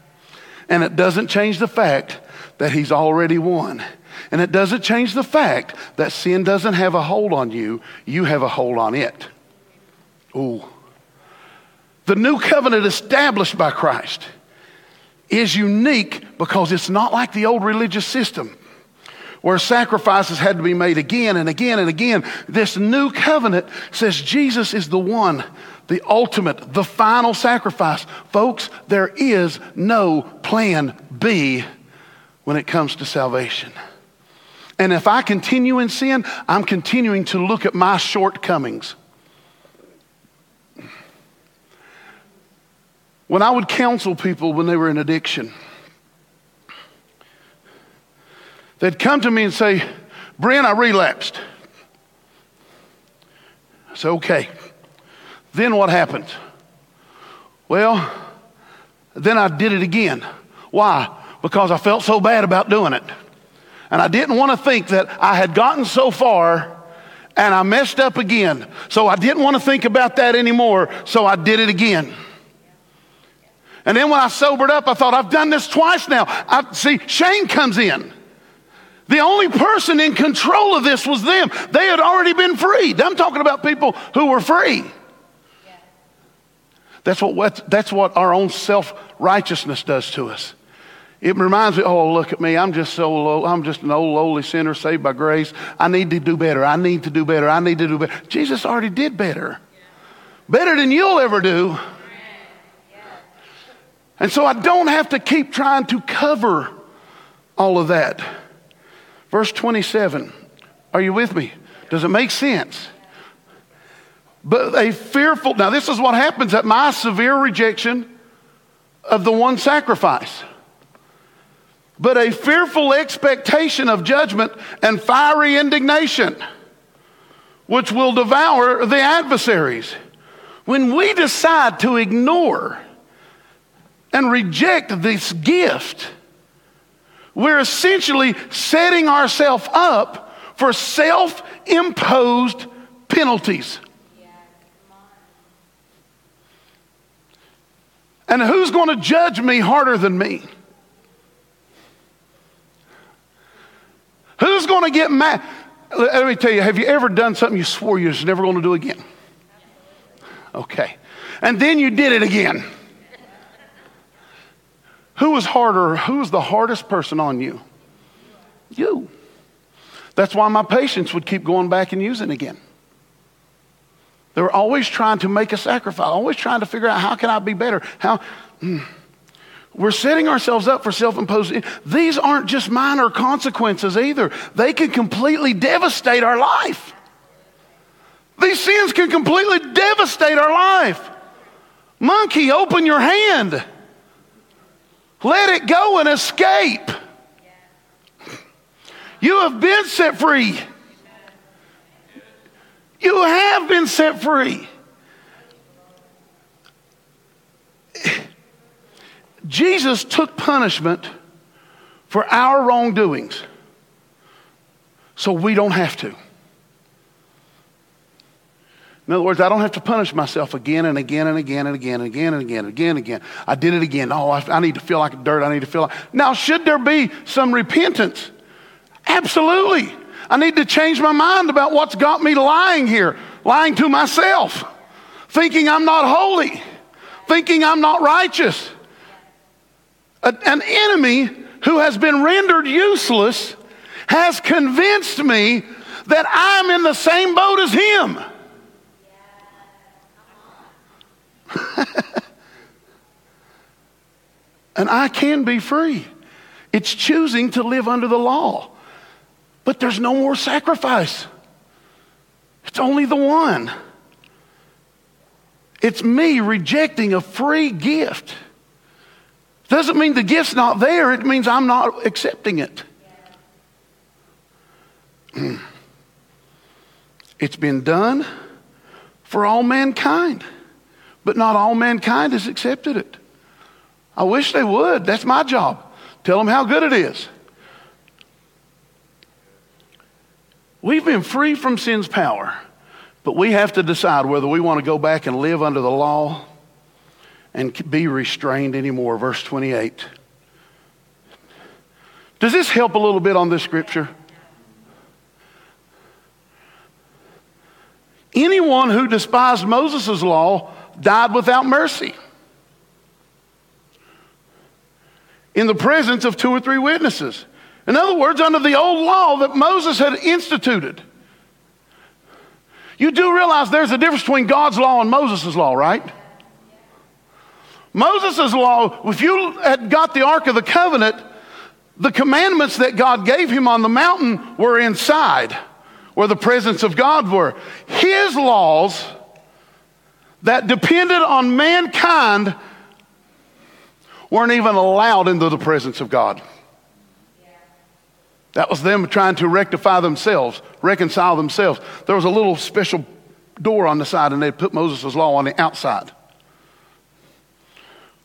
And it doesn't change the fact that He's already won. And it doesn't change the fact that sin doesn't have a hold on you, you have a hold on it. Ooh. The new covenant established by Christ is unique because it's not like the old religious system where sacrifices had to be made again and again and again. This new covenant says Jesus is the one, the ultimate, the final sacrifice. Folks, there is no plan B when it comes to salvation. And if I continue in sin, I'm continuing to look at my shortcomings. When I would counsel people when they were in addiction, they'd come to me and say, Brent, I relapsed. I said, okay. Then what happened? Well, then I did it again. Why? Because I felt so bad about doing it. And I didn't want to think that I had gotten so far and I messed up again. So I didn't want to think about that anymore. So I did it again. And then when I sobered up, I thought, I've done this twice now. I, see, shame comes in. The only person in control of this was them. They had already been freed. I'm talking about people who were free. That's what, that's what our own self righteousness does to us. It reminds me, oh, look at me. I'm just so low. I'm just an old, lowly sinner saved by grace. I need to do better. I need to do better. I need to do better. Jesus already did better. Better than you'll ever do. And so I don't have to keep trying to cover all of that. Verse 27. Are you with me? Does it make sense? But a fearful, now this is what happens at my severe rejection of the one sacrifice but a fearful expectation of judgment and fiery indignation, which will devour the adversaries. When we decide to ignore and reject this gift, we're essentially setting ourselves up for self imposed penalties. And who's going to judge me harder than me? Who's going to get mad? Let me tell you, have you ever done something you swore you was never going to do again? Okay. And then you did it again. Who was harder? Who was the hardest person on you? You. That's why my patients would keep going back and using again. They were always trying to make a sacrifice, always trying to figure out how can I be better? How. Mm. We're setting ourselves up for self imposed. These aren't just minor consequences either, they can completely devastate our life. These sins can completely devastate our life. Monkey, open your hand. Let it go and escape. You have been set free. You have been set free. Jesus took punishment for our wrongdoings so we don't have to. In other words, I don't have to punish myself again and again and again and again and again and again and again and again. I did it again. Oh, I, I need to feel like dirt. I need to feel like. Now, should there be some repentance? Absolutely. I need to change my mind about what's got me lying here, lying to myself, thinking I'm not holy, thinking I'm not righteous an enemy who has been rendered useless has convinced me that I'm in the same boat as him. and I can be free. It's choosing to live under the law. But there's no more sacrifice. It's only the one. It's me rejecting a free gift. Doesn't mean the gift's not there, it means I'm not accepting it. It's been done for all mankind, but not all mankind has accepted it. I wish they would. That's my job. Tell them how good it is. We've been free from sin's power, but we have to decide whether we want to go back and live under the law and be restrained anymore. Verse 28. Does this help a little bit on this scripture? Anyone who despised Moses' law died without mercy in the presence of two or three witnesses. In other words, under the old law that Moses had instituted. You do realize there's a difference between God's law and Moses' law, right? Moses' law, if you had got the Ark of the Covenant, the commandments that God gave him on the mountain were inside where the presence of God were. His laws that depended on mankind weren't even allowed into the presence of God. That was them trying to rectify themselves, reconcile themselves. There was a little special door on the side, and they put Moses' law on the outside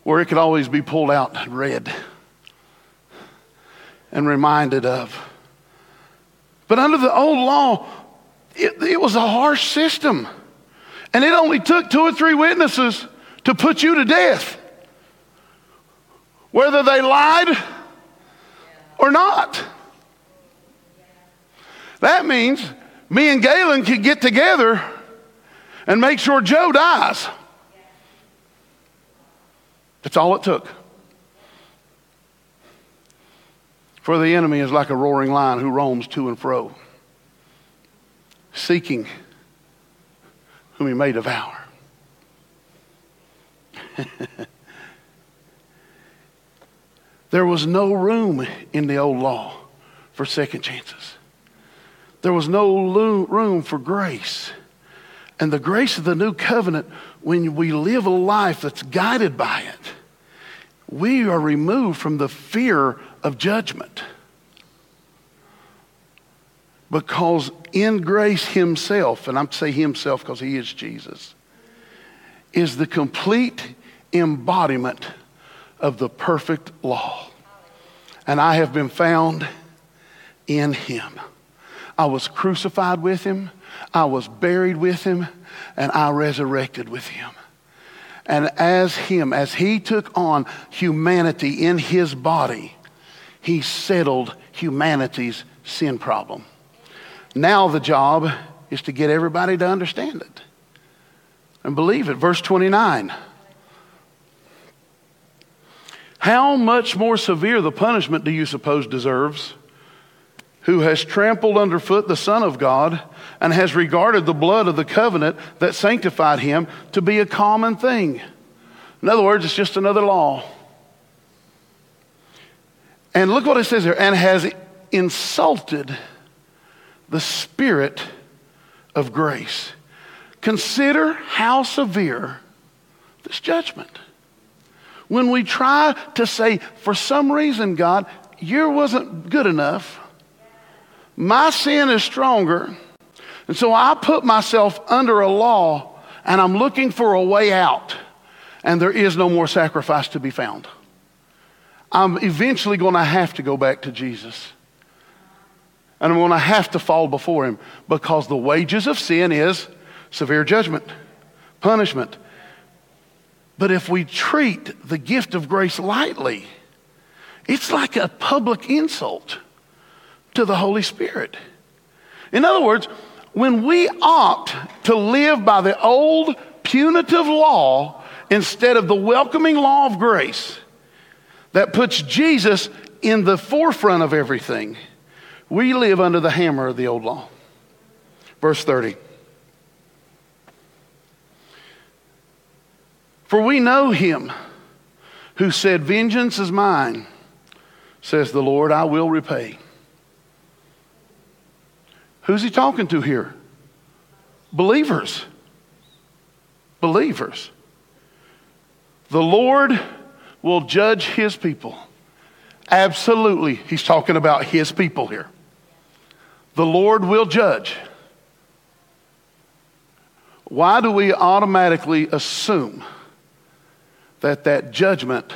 where it could always be pulled out and read and reminded of. But under the old law, it, it was a harsh system. And it only took two or three witnesses to put you to death, whether they lied or not. That means me and Galen could get together and make sure Joe dies. That's all it took. For the enemy is like a roaring lion who roams to and fro, seeking whom he may devour. there was no room in the old law for second chances. There was no room for grace. And the grace of the new covenant, when we live a life that's guided by it, we are removed from the fear of judgment. Because in grace Himself, and I'm say Himself because He is Jesus, is the complete embodiment of the perfect law. And I have been found in Him. I was crucified with Him, I was buried with Him, and I resurrected with Him. And as Him, as He took on humanity in His body, he settled humanity's sin problem. Now the job is to get everybody to understand it and believe it. Verse 29. How much more severe the punishment do you suppose deserves? Who has trampled underfoot the Son of God and has regarded the blood of the covenant that sanctified him to be a common thing. In other words, it's just another law. And look what it says here and has insulted the Spirit of grace. Consider how severe this judgment. When we try to say, for some reason, God, you wasn't good enough, my sin is stronger, and so I put myself under a law and I'm looking for a way out, and there is no more sacrifice to be found. I'm eventually going to have to go back to Jesus. And I'm going to have to fall before him because the wages of sin is severe judgment, punishment. But if we treat the gift of grace lightly, it's like a public insult to the Holy Spirit. In other words, when we opt to live by the old punitive law instead of the welcoming law of grace, that puts Jesus in the forefront of everything. We live under the hammer of the old law. Verse 30. For we know him who said, Vengeance is mine, says the Lord, I will repay. Who's he talking to here? Believers. Believers. The Lord will judge his people. Absolutely, he's talking about his people here. The Lord will judge. Why do we automatically assume that that judgment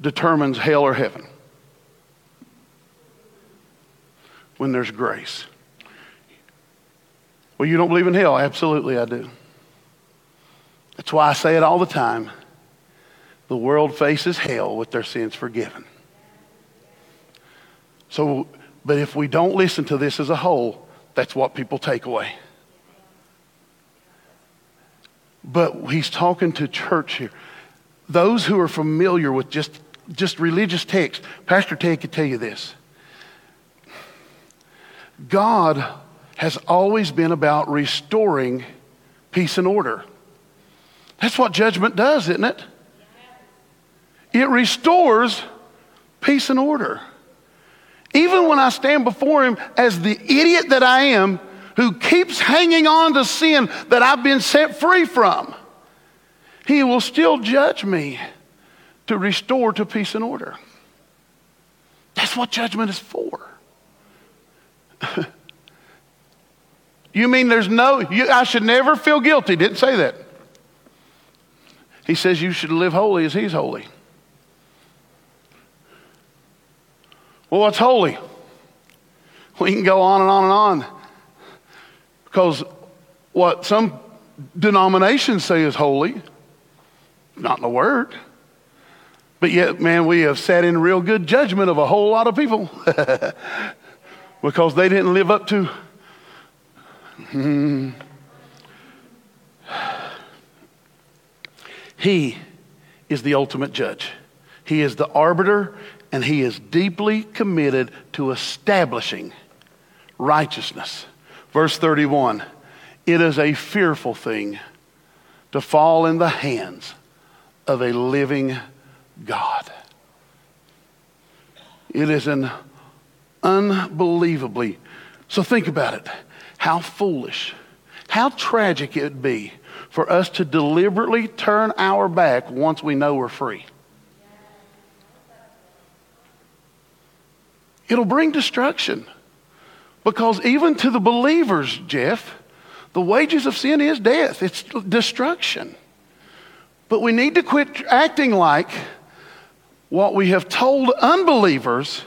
determines hell or heaven? When there's grace. Well, you don't believe in hell? Absolutely, I do. That's why I say it all the time. The world faces hell with their sins forgiven. So, but if we don't listen to this as a whole, that's what people take away. But he's talking to church here. Those who are familiar with just, just religious texts, Pastor Ted could tell you this. God has always been about restoring peace and order. That's what judgment does, isn't it? It restores peace and order. Even when I stand before Him as the idiot that I am, who keeps hanging on to sin that I've been set free from, He will still judge me to restore to peace and order. That's what judgment is for. you mean there's no, you, I should never feel guilty? Didn't say that. He says you should live holy as He's holy. Well, what's holy? We can go on and on and on. Because what some denominations say is holy, not in the Word. But yet, man, we have sat in real good judgment of a whole lot of people because they didn't live up to. Hmm. He is the ultimate judge. He is the arbiter, and he is deeply committed to establishing righteousness. Verse 31 It is a fearful thing to fall in the hands of a living God. It is an unbelievably, so think about it. How foolish, how tragic it would be for us to deliberately turn our back once we know we're free. It'll bring destruction. Because even to the believers, Jeff, the wages of sin is death, it's destruction. But we need to quit acting like what we have told unbelievers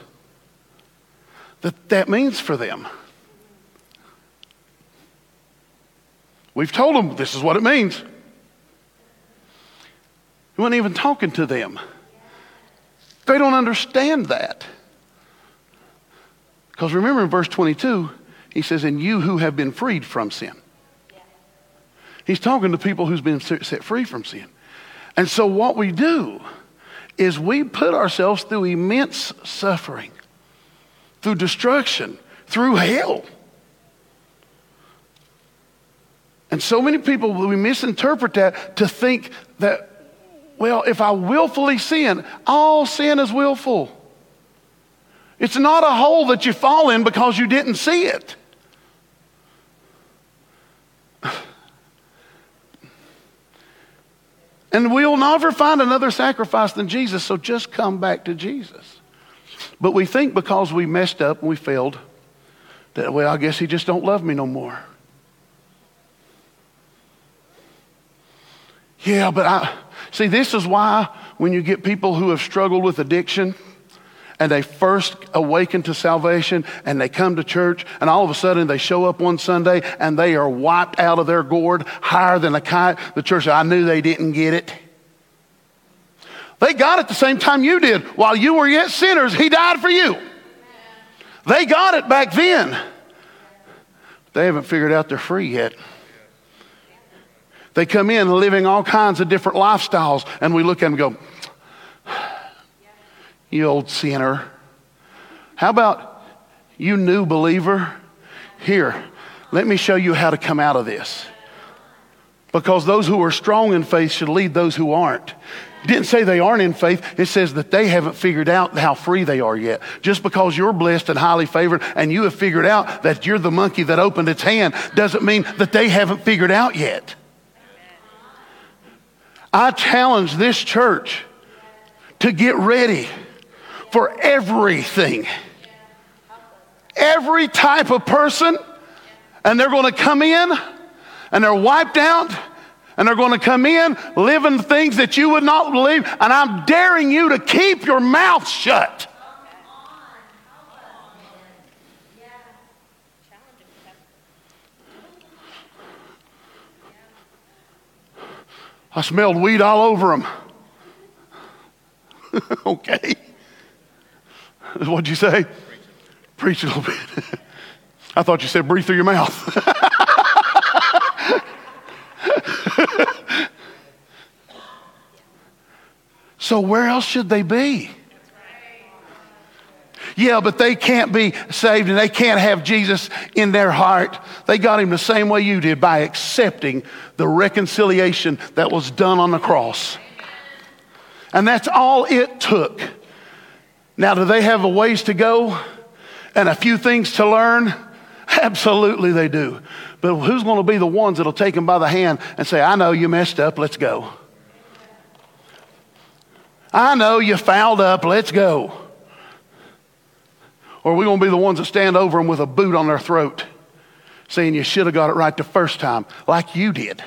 that that means for them. We've told them this is what it means. We weren't even talking to them. They don't understand that. Because remember in verse 22, he says, And you who have been freed from sin. He's talking to people who's been set free from sin. And so what we do is we put ourselves through immense suffering, through destruction, through hell. And so many people, we misinterpret that to think that, well, if I willfully sin, all sin is willful. It's not a hole that you fall in because you didn't see it. And we'll never find another sacrifice than Jesus, so just come back to Jesus. But we think because we messed up and we failed, that, well, I guess he just don't love me no more. Yeah, but I see this is why when you get people who have struggled with addiction and they first awaken to salvation and they come to church and all of a sudden they show up one Sunday and they are wiped out of their gourd higher than a kite. The church, I knew they didn't get it. They got it the same time you did. While you were yet sinners, He died for you. They got it back then. They haven't figured out they're free yet. They come in living all kinds of different lifestyles, and we look at them and go, You old sinner. How about you new believer? Here, let me show you how to come out of this. Because those who are strong in faith should lead those who aren't. Didn't say they aren't in faith. It says that they haven't figured out how free they are yet. Just because you're blessed and highly favored and you have figured out that you're the monkey that opened its hand doesn't mean that they haven't figured out yet. I challenge this church to get ready for everything. Every type of person, and they're going to come in and they're wiped out and they're going to come in living things that you would not believe. And I'm daring you to keep your mouth shut. I smelled weed all over them. okay. What'd you say? Preach a little bit. I thought you said breathe through your mouth. so, where else should they be? Yeah, but they can't be saved and they can't have Jesus in their heart. They got him the same way you did by accepting the reconciliation that was done on the cross. And that's all it took. Now, do they have a ways to go and a few things to learn? Absolutely, they do. But who's going to be the ones that'll take them by the hand and say, I know you messed up, let's go? I know you fouled up, let's go. Or are we going to be the ones that stand over them with a boot on their throat, saying you should have got it right the first time, like you did?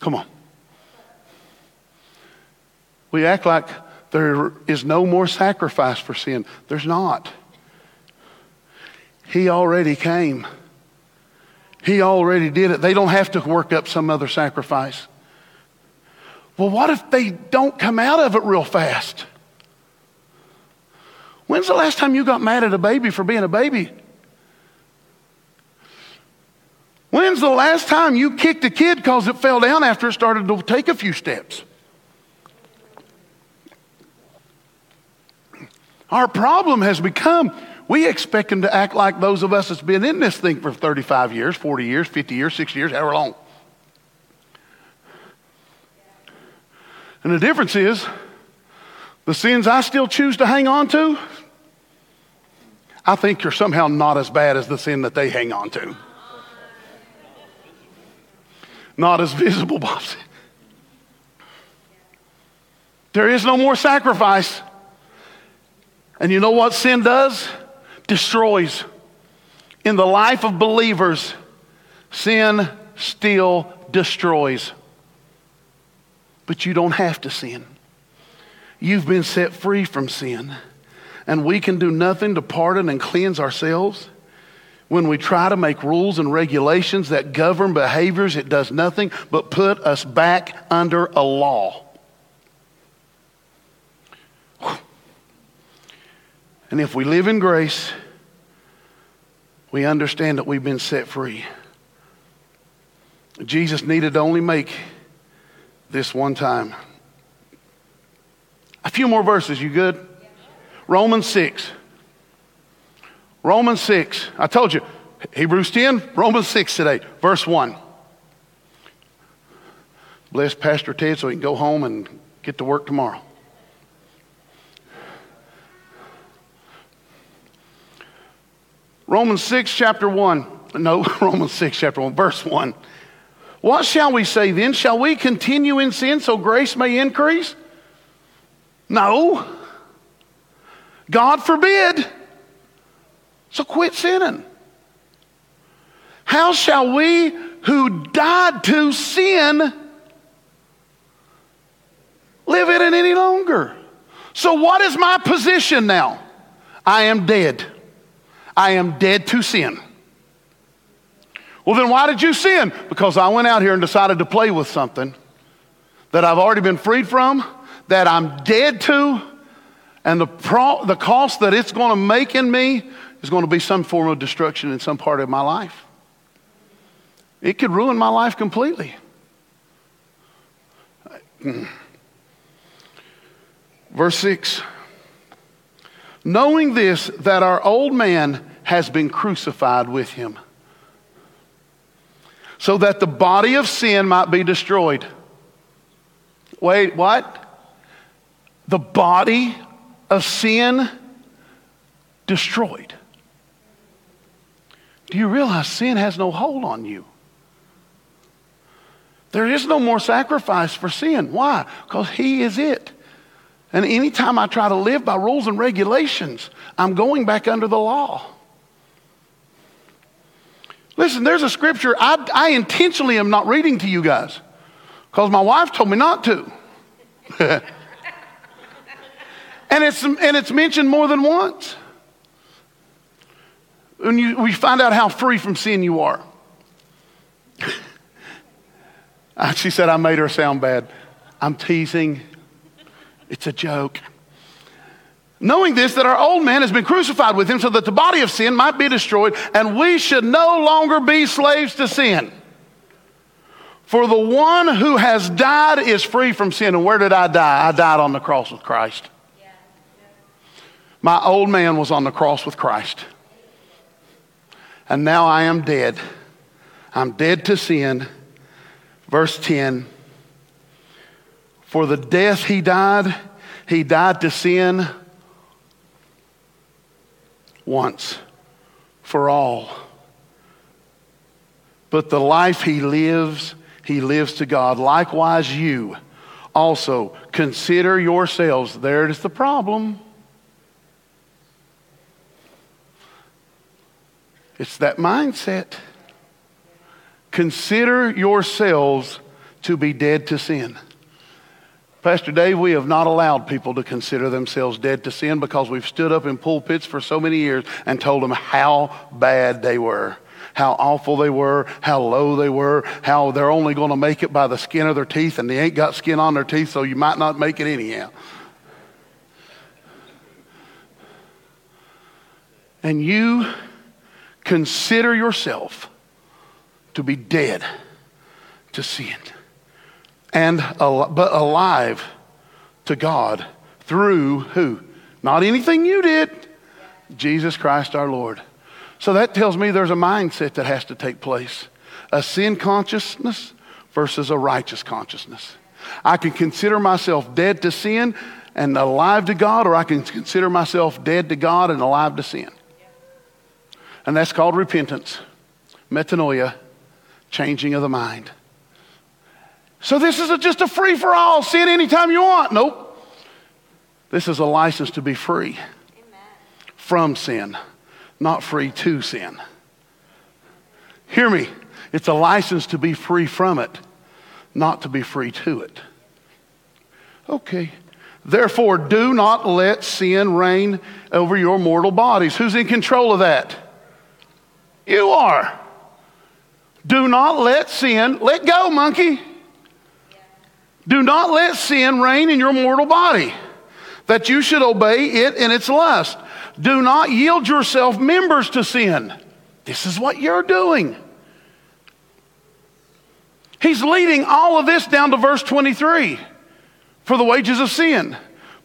Come on. We act like there is no more sacrifice for sin. There's not. He already came. He already did it. They don't have to work up some other sacrifice. Well, what if they don't come out of it real fast? When's the last time you got mad at a baby for being a baby? When's the last time you kicked a kid because it fell down after it started to take a few steps? Our problem has become we expect them to act like those of us that's been in this thing for 35 years, 40 years, 50 years, 60 years, however long. And the difference is the sins I still choose to hang on to, I think you're somehow not as bad as the sin that they hang on to. Not as visible, Bob said. There is no more sacrifice. And you know what sin does? Destroys. In the life of believers, sin still destroys. But you don't have to sin. You've been set free from sin. And we can do nothing to pardon and cleanse ourselves. When we try to make rules and regulations that govern behaviors, it does nothing but put us back under a law. And if we live in grace, we understand that we've been set free. Jesus needed to only make this one time. A few more verses, you good? Romans 6. Romans 6. I told you, Hebrews 10, Romans 6 today, verse 1. Bless Pastor Ted so he can go home and get to work tomorrow. Romans 6, chapter 1. No, Romans 6, chapter 1, verse 1. What shall we say then? Shall we continue in sin so grace may increase? No. God forbid. So quit sinning. How shall we who died to sin live in it any longer? So, what is my position now? I am dead. I am dead to sin. Well, then why did you sin? Because I went out here and decided to play with something that I've already been freed from, that I'm dead to, and the, pro- the cost that it's going to make in me is going to be some form of destruction in some part of my life. It could ruin my life completely. Verse 6 Knowing this, that our old man has been crucified with him so that the body of sin might be destroyed. Wait, what? The body of sin destroyed. Do you realize sin has no hold on you? There is no more sacrifice for sin. Why? Because He is it. And anytime I try to live by rules and regulations, I'm going back under the law. Listen, there's a scripture I, I intentionally am not reading to you guys because my wife told me not to. and, it's, and it's mentioned more than once. When you, we find out how free from sin you are. She said, I made her sound bad. I'm teasing. It's a joke. Knowing this, that our old man has been crucified with him so that the body of sin might be destroyed and we should no longer be slaves to sin. For the one who has died is free from sin. And where did I die? I died on the cross with Christ. My old man was on the cross with Christ. And now I am dead. I'm dead to sin. Verse 10 For the death he died, he died to sin once for all. But the life he lives, he lives to God. Likewise, you also consider yourselves. There is the problem. It's that mindset. Consider yourselves to be dead to sin. Pastor Dave, we have not allowed people to consider themselves dead to sin because we've stood up in pulpits for so many years and told them how bad they were, how awful they were, how low they were, how they're only going to make it by the skin of their teeth and they ain't got skin on their teeth, so you might not make it anyhow. And you consider yourself to be dead to sin and but alive to God through who? Not anything you did. Jesus Christ our Lord. So that tells me there's a mindset that has to take place. A sin consciousness versus a righteous consciousness. I can consider myself dead to sin and alive to God, or I can consider myself dead to God and alive to sin. And that's called repentance, metanoia, changing of the mind. So this is a, just a free for all. Sin anytime you want. Nope. This is a license to be free Amen. from sin, not free to sin. Hear me. It's a license to be free from it, not to be free to it. Okay. Therefore, do not let sin reign over your mortal bodies. Who's in control of that? You are. Do not let sin, let go, monkey. Do not let sin reign in your mortal body, that you should obey it in its lust. Do not yield yourself members to sin. This is what you're doing. He's leading all of this down to verse 23 for the wages of sin.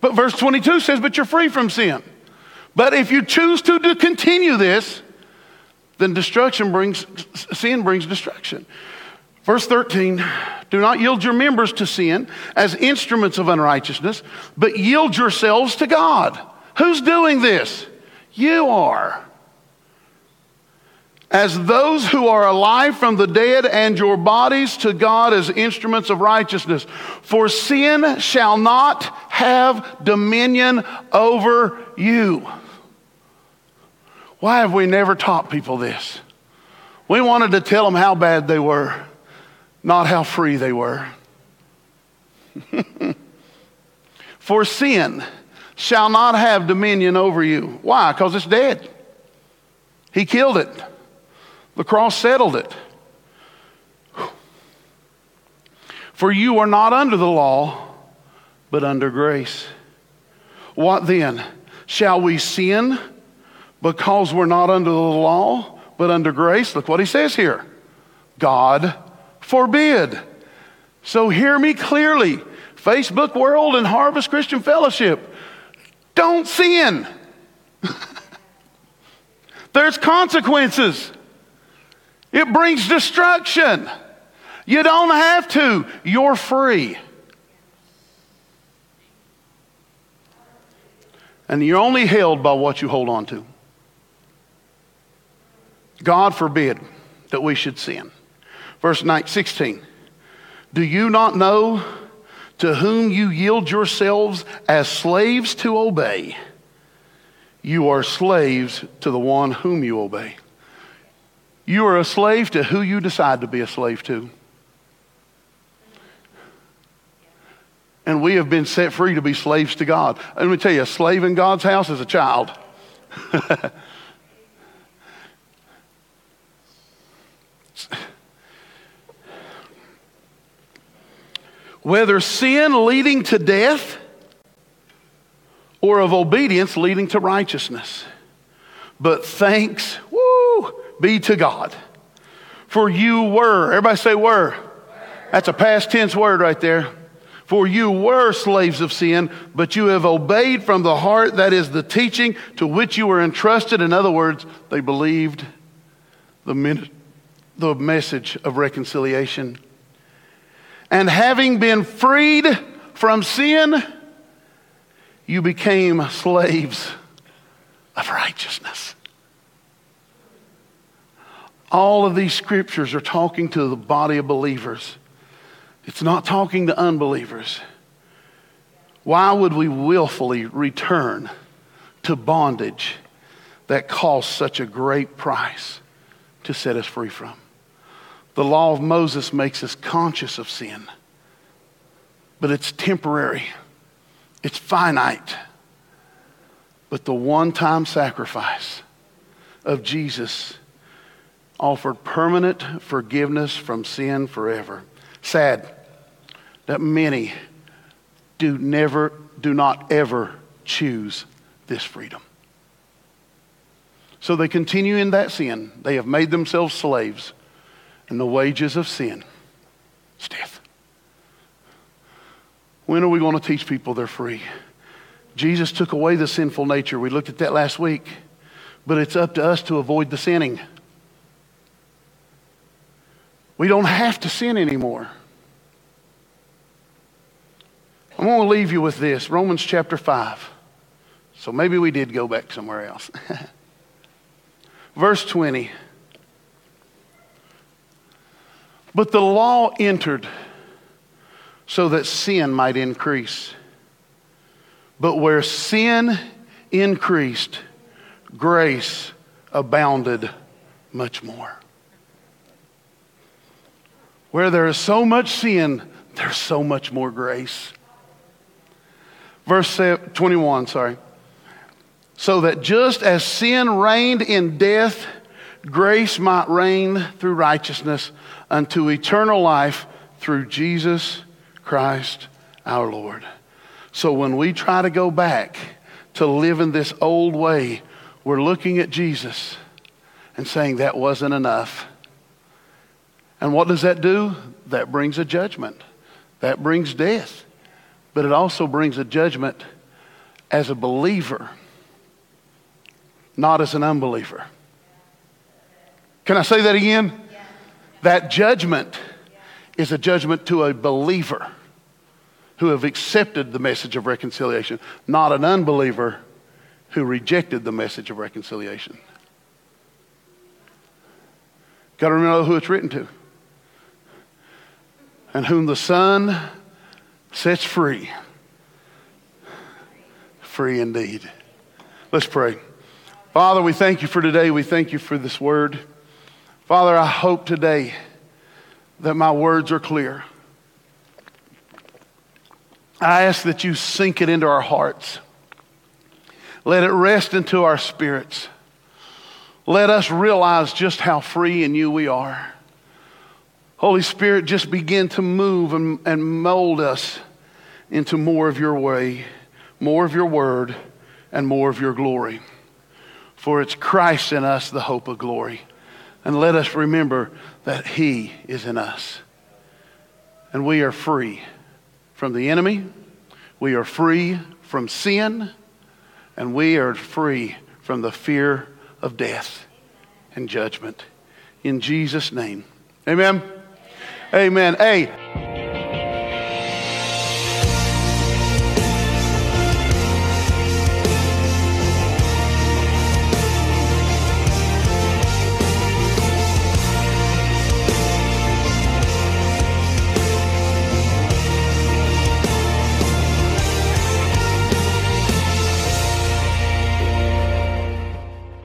But verse 22 says, But you're free from sin. But if you choose to, to continue this, then destruction brings, sin brings destruction. Verse 13, do not yield your members to sin as instruments of unrighteousness, but yield yourselves to God. Who's doing this? You are. As those who are alive from the dead, and your bodies to God as instruments of righteousness. For sin shall not have dominion over you. Why have we never taught people this? We wanted to tell them how bad they were not how free they were. For sin shall not have dominion over you. Why? Because it's dead. He killed it. The cross settled it. For you are not under the law, but under grace. What then? Shall we sin because we're not under the law, but under grace? Look what he says here God forbid. So hear me clearly. Facebook world and Harvest Christian Fellowship. Don't sin. There's consequences. It brings destruction. You don't have to. You're free. And you're only held by what you hold on to. God forbid that we should sin. Verse 16. Do you not know to whom you yield yourselves as slaves to obey? You are slaves to the one whom you obey. You are a slave to who you decide to be a slave to. And we have been set free to be slaves to God. Let me tell you, a slave in God's house is a child. whether sin leading to death or of obedience leading to righteousness. But thanks, woo, be to God. For you were, everybody say were. That's a past tense word right there. For you were slaves of sin, but you have obeyed from the heart, that is the teaching to which you were entrusted. In other words, they believed the, the message of reconciliation. And having been freed from sin, you became slaves of righteousness. All of these scriptures are talking to the body of believers. It's not talking to unbelievers. Why would we willfully return to bondage that cost such a great price to set us free from? The law of Moses makes us conscious of sin, but it's temporary, it's finite. But the one time sacrifice of Jesus offered permanent forgiveness from sin forever. Sad that many do never do not ever choose this freedom. So they continue in that sin. They have made themselves slaves, and the wages of sin is death. When are we going to teach people they're free? Jesus took away the sinful nature. We looked at that last week. But it's up to us to avoid the sinning. We don't have to sin anymore. I'm going to leave you with this Romans chapter 5. So maybe we did go back somewhere else. Verse 20. But the law entered so that sin might increase. But where sin increased, grace abounded much more. Where there is so much sin, there's so much more grace. Verse 21, sorry. So that just as sin reigned in death, grace might reign through righteousness unto eternal life through Jesus Christ our Lord. So when we try to go back to live in this old way, we're looking at Jesus and saying that wasn't enough. And what does that do? That brings a judgment. That brings death. But it also brings a judgment as a believer, not as an unbeliever. Can I say that again? That judgment is a judgment to a believer who have accepted the message of reconciliation, not an unbeliever who rejected the message of reconciliation. Got to remember who it's written to. And whom the Son sets free, free indeed. Let's pray. Father, we thank you for today. We thank you for this word. Father, I hope today that my words are clear. I ask that you sink it into our hearts. Let it rest into our spirits. Let us realize just how free in you we are. Holy Spirit, just begin to move and, and mold us into more of your way, more of your word, and more of your glory. For it's Christ in us, the hope of glory. And let us remember that He is in us. And we are free from the enemy, we are free from sin, and we are free from the fear of death and judgment. In Jesus' name. Amen. Amen. Hey.